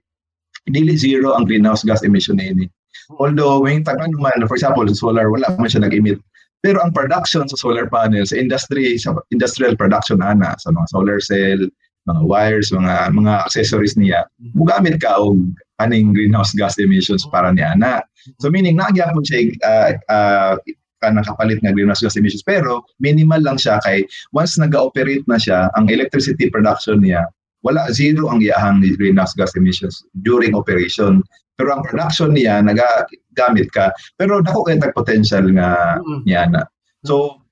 Dili zero ang greenhouse gas emission ini. Although may tagan man for example solar wala man siya nag-emit. Pero ang production sa solar panels sa industry sa industrial production ana sa mga solar cell, mga wires, mga mga accessories niya, mugamit ka og aning greenhouse gas emissions para ni ana. So meaning nagyapon siya uh, uh, kanang kapalit nga greenhouse gas emissions. Pero minimal lang siya kay once nag-operate na siya ang electricity production niya wala zero ang iyahang greenhouse gas emissions during operation. Pero ang production niya nagagamit ka. Pero dako kay tag potential nga Mm. niya na. So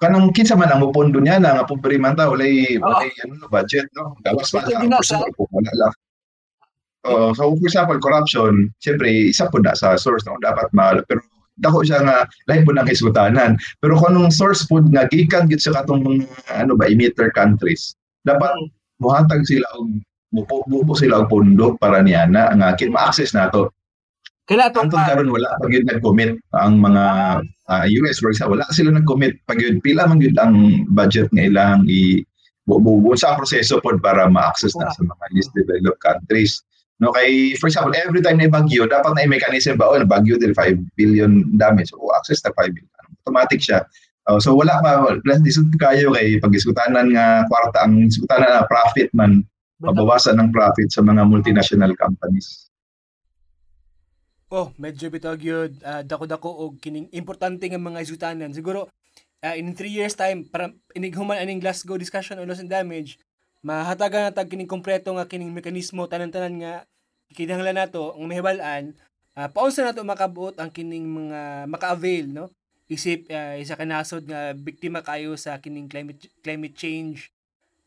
kanang kinsa man ang mupondo niya na nga pobre man ta walay walay ano no, budget no? Gawas pa na sa- wala lang. Oo, so for example, corruption, siyempre, isa po na sa source no, dapat mahal. Pero dako siya nga, lahi po ng kisutanan. Pero kung anong source food nga, gikan git sa katong mga, ano ba, emitter countries, dapat muhatag sila og mupo, mupo sila og pondo para niya na nga kin ma-access nato. Kaya to Antong karon wala pag yun nag-commit ang mga ah, US example, wala sila nag-commit pag yun pila man yun ang budget nga ilang i bubuo sa proseso pod para ma-access na sa mga least developed countries. No kay for example, every time na bagyo, dapat na may mechanism ba oh, bagyo din 5 billion damage. So access na 5 billion. Automatic siya. Oh, so wala pa plus disud kayo kay pag-isutanan nga kwarta ang isutanan na profit man pabawasan ng profit sa mga multinational companies. Oh, medyo bitog yun. ah, dako-dako og kining importante nga mga isutanan. Siguro, ah, in three years time, para inighuman aning Glasgow discussion on loss and damage, mahatagan na tag kining kompleto nga kining mekanismo tanan-tanan nga kinahanglan nato ang mahibalan uh, paunsa nato makabuot ang kining mga maka-avail no? Isip ah, isa ka nasod nga biktima kayo sa kining climate climate change.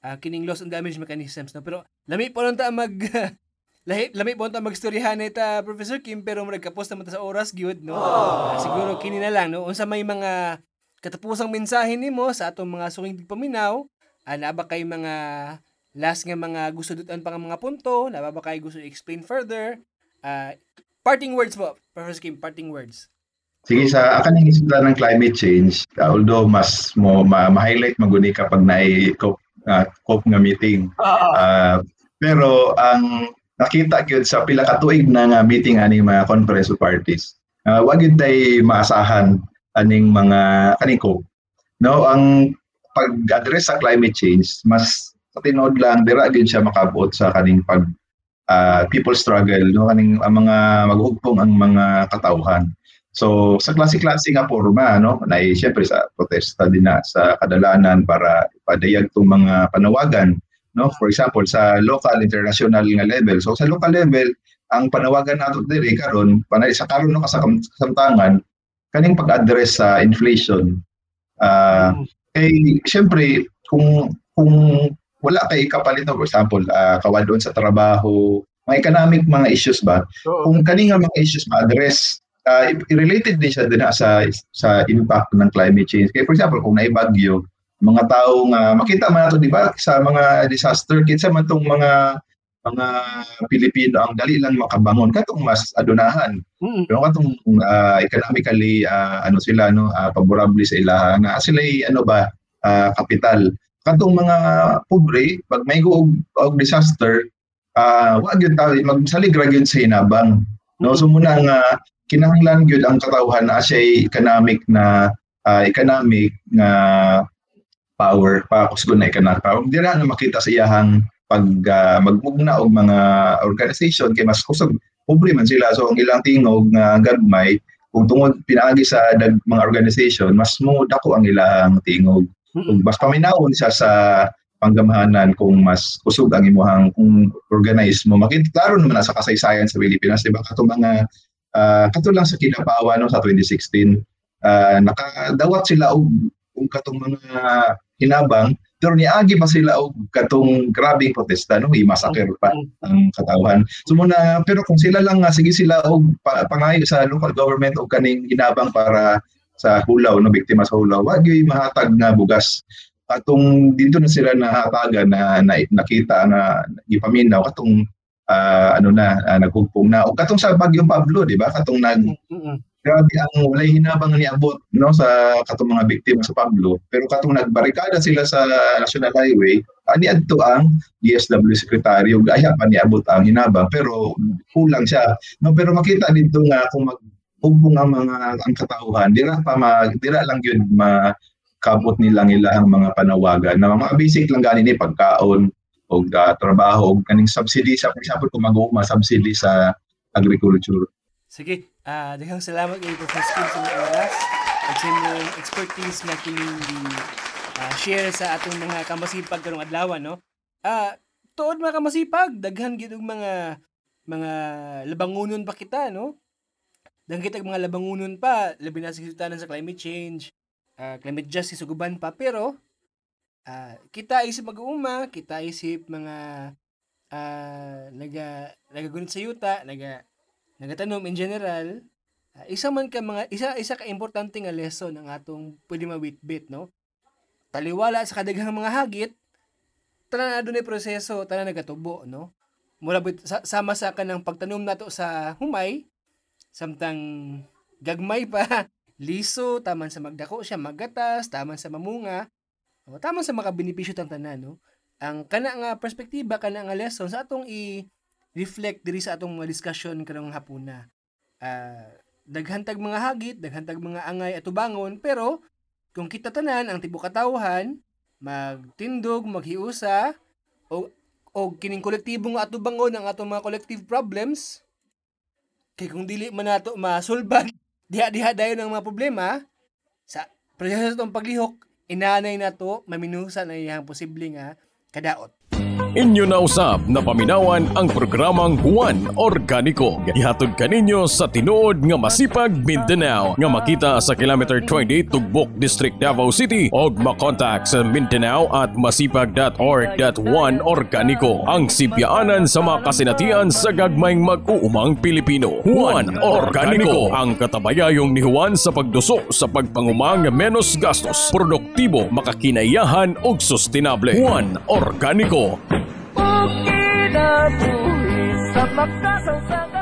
Ah, kining loss and damage mechanisms no? Pero lami po lang ta mag lahi lami po ta magstoryahan ita Professor Kim pero magkapos naman ta sa oras gyud no? Ah, siguro kini na lang no? Unsa may mga katapusang mensahe nimo sa atong mga suking paminaw ana ba kay mga last nga mga gusto dutan pa nga mga punto na ba kay gusto i-explain further Ah, parting words po Professor Kim parting words Sige, sa akan yung isda ng climate change, uh, although mas mo ma- ma-highlight maguni kapag na COP, uh, COP nga meeting. Uh, pero ang nakita gyud sa pila ka tuig na nga meeting ani mga conference of parties. Uh, wag gyud tay maasahan aning mga kaning COP. No, ang pag-address sa climate change, mas tinod lang dira gyud siya makabuot sa kaning pag uh, people struggle, no? Kaning ang mga maghugpong ang mga katawhan. So sa klase-klase nga porma no? Na syempre sa protesta din na sa kadalanan para padayag tong mga panawagan no? For example sa local international nga level. So sa local level ang panawagan nato diri karon panay sa karon no kasam- kasamtangan kaning pag-address sa inflation ah kay syempre kung kung wala kay kapalit no, for example uh, kawadon sa trabaho mga economic mga issues ba kung kani nga mga issues ma-address uh, related din siya din sa sa impact ng climate change. Kaya for example, kung naibagyo, mga tao nga makita man nato di ba sa mga disaster kinsa man tong mga mga Pilipino ang dali lang makabangon. Katong mas adunahan. Mm. pero katong uh, economically uh, ano sila no uh, favorable sa ilaha na sila ano ba uh, kapital. Katong mga pobre pag may og, og disaster uh, wag gyud tayo magsalig ra gyud sa hinabang. No so muna nga kinahanglan gyud ang katawhan na siya economic na uh, economic nga power pa kusgon na economic power. Dira na makita sa iyahang pag uh, magmugna og mga organization kay mas kusog pobre man sila. So ang ilang tingog nga gagmay kung tungod pinaagi sa dag, mga organization mas mo dako ang ilang tingog. Ug mas paminawon siya sa panggamahanan kung mas kusog ang imuhang kung organize mo makita klaro naman sa kasaysayan sa Pilipinas di ba? Kato mga uh, kato lang sa Kidapawan no sa 2016 uh, nakadawat sila og og katong mga hinabang pero niagi pa sila og katong grabing protesta no? I-massacre pa ang katawhan. So muna pero kung sila lang nga sige sila og pa, pangayo sa local government og kaning hinabang para sa hulaw no? Biktima sa hulaw wa gyud mahatag nga bugas. Katong dito na sila nahatagan na, na nakita nga gipaminaw katong uh, ano na uh, nagkugpong na. O katong sa Bagyong Pablo di ba? Katong nag Mm-mm. Grabe ang walay hinabang ni abot no sa katong mga biktima sa Pablo. Pero katong nagbarikada sila sa National Highway ani adto ang DSW secretary ug aya pa ni abot ang hinabang pero kulang siya. No pero makita dito nga kung mag ugbong ang mga ang katauhan dira pa mag dira lang yun ma kabot nilang ilang mga panawagan. Na mga basic lang gani ni pagkaon o uh, trabaho o kaning subsidy sa for example kung mag-uuma subsidy sa agriculture. Sige, ah daghang salamat kay Professor Kim sa mga oras at sa inyong expertise nga kining uh, share sa atong mga kamasipag karong adlaw no. Ah tuod mga kamasipag, daghan gid og mga mga labangunon pa kita no. Daghan kita mga labangunon pa labi na sa sa climate change, ah, climate justice ug uban pa pero ah kita isip mag-uuma, kita isip mga ah naga nagagunit sa yuta, naga nagatanom in general, uh, isa man ka mga isa isa ka importante nga lesson ang atong pwede mawitbit no. Taliwala sa kadaghang mga hagit, tanan na dunay proseso, tanan nagatubo no. Bit, sa, sama sa kanang pagtanom nato sa humay, samtang gagmay pa, liso, taman sa magdako siya, magatas, taman sa mamunga, o, taman sa makabenepisyo tang tanan no. Ang kana nga perspektiba kana nga lesson sa atong i reflect diri sa atong mga discussion karong hapuna. Uh, daghantag mga hagit, daghantag mga angay at tubangon, pero kung kita tanan ang tibuok katawhan, magtindog, maghiusa, o, o kining kolektibo nga atubangon ang atong mga collective problems, kay kung dili man nato masulbad, diha-diha dayon ang mga problema, sa proseso itong paglihok, inanay na to, maminusa na iyang posible nga kadaot. Inyo na usab na paminawan ang programang Juan Organiko. Ihatod kaninyo sa tinuod nga masipag Mindanao nga makita sa kilometer 20 Tugbok District Davao City o makontak sa Mindanao at masipag.org.1 Organiko. Ang sibyaanan sa mga kasinatian sa gagmayng mag-uumang Pilipino. Juan Organiko ang katabayayong ni Juan sa pagduso sa pagpangumang menos gastos, produktibo, makakinayahan ug sustainable. Juan Organiko kinabuhi sa makasang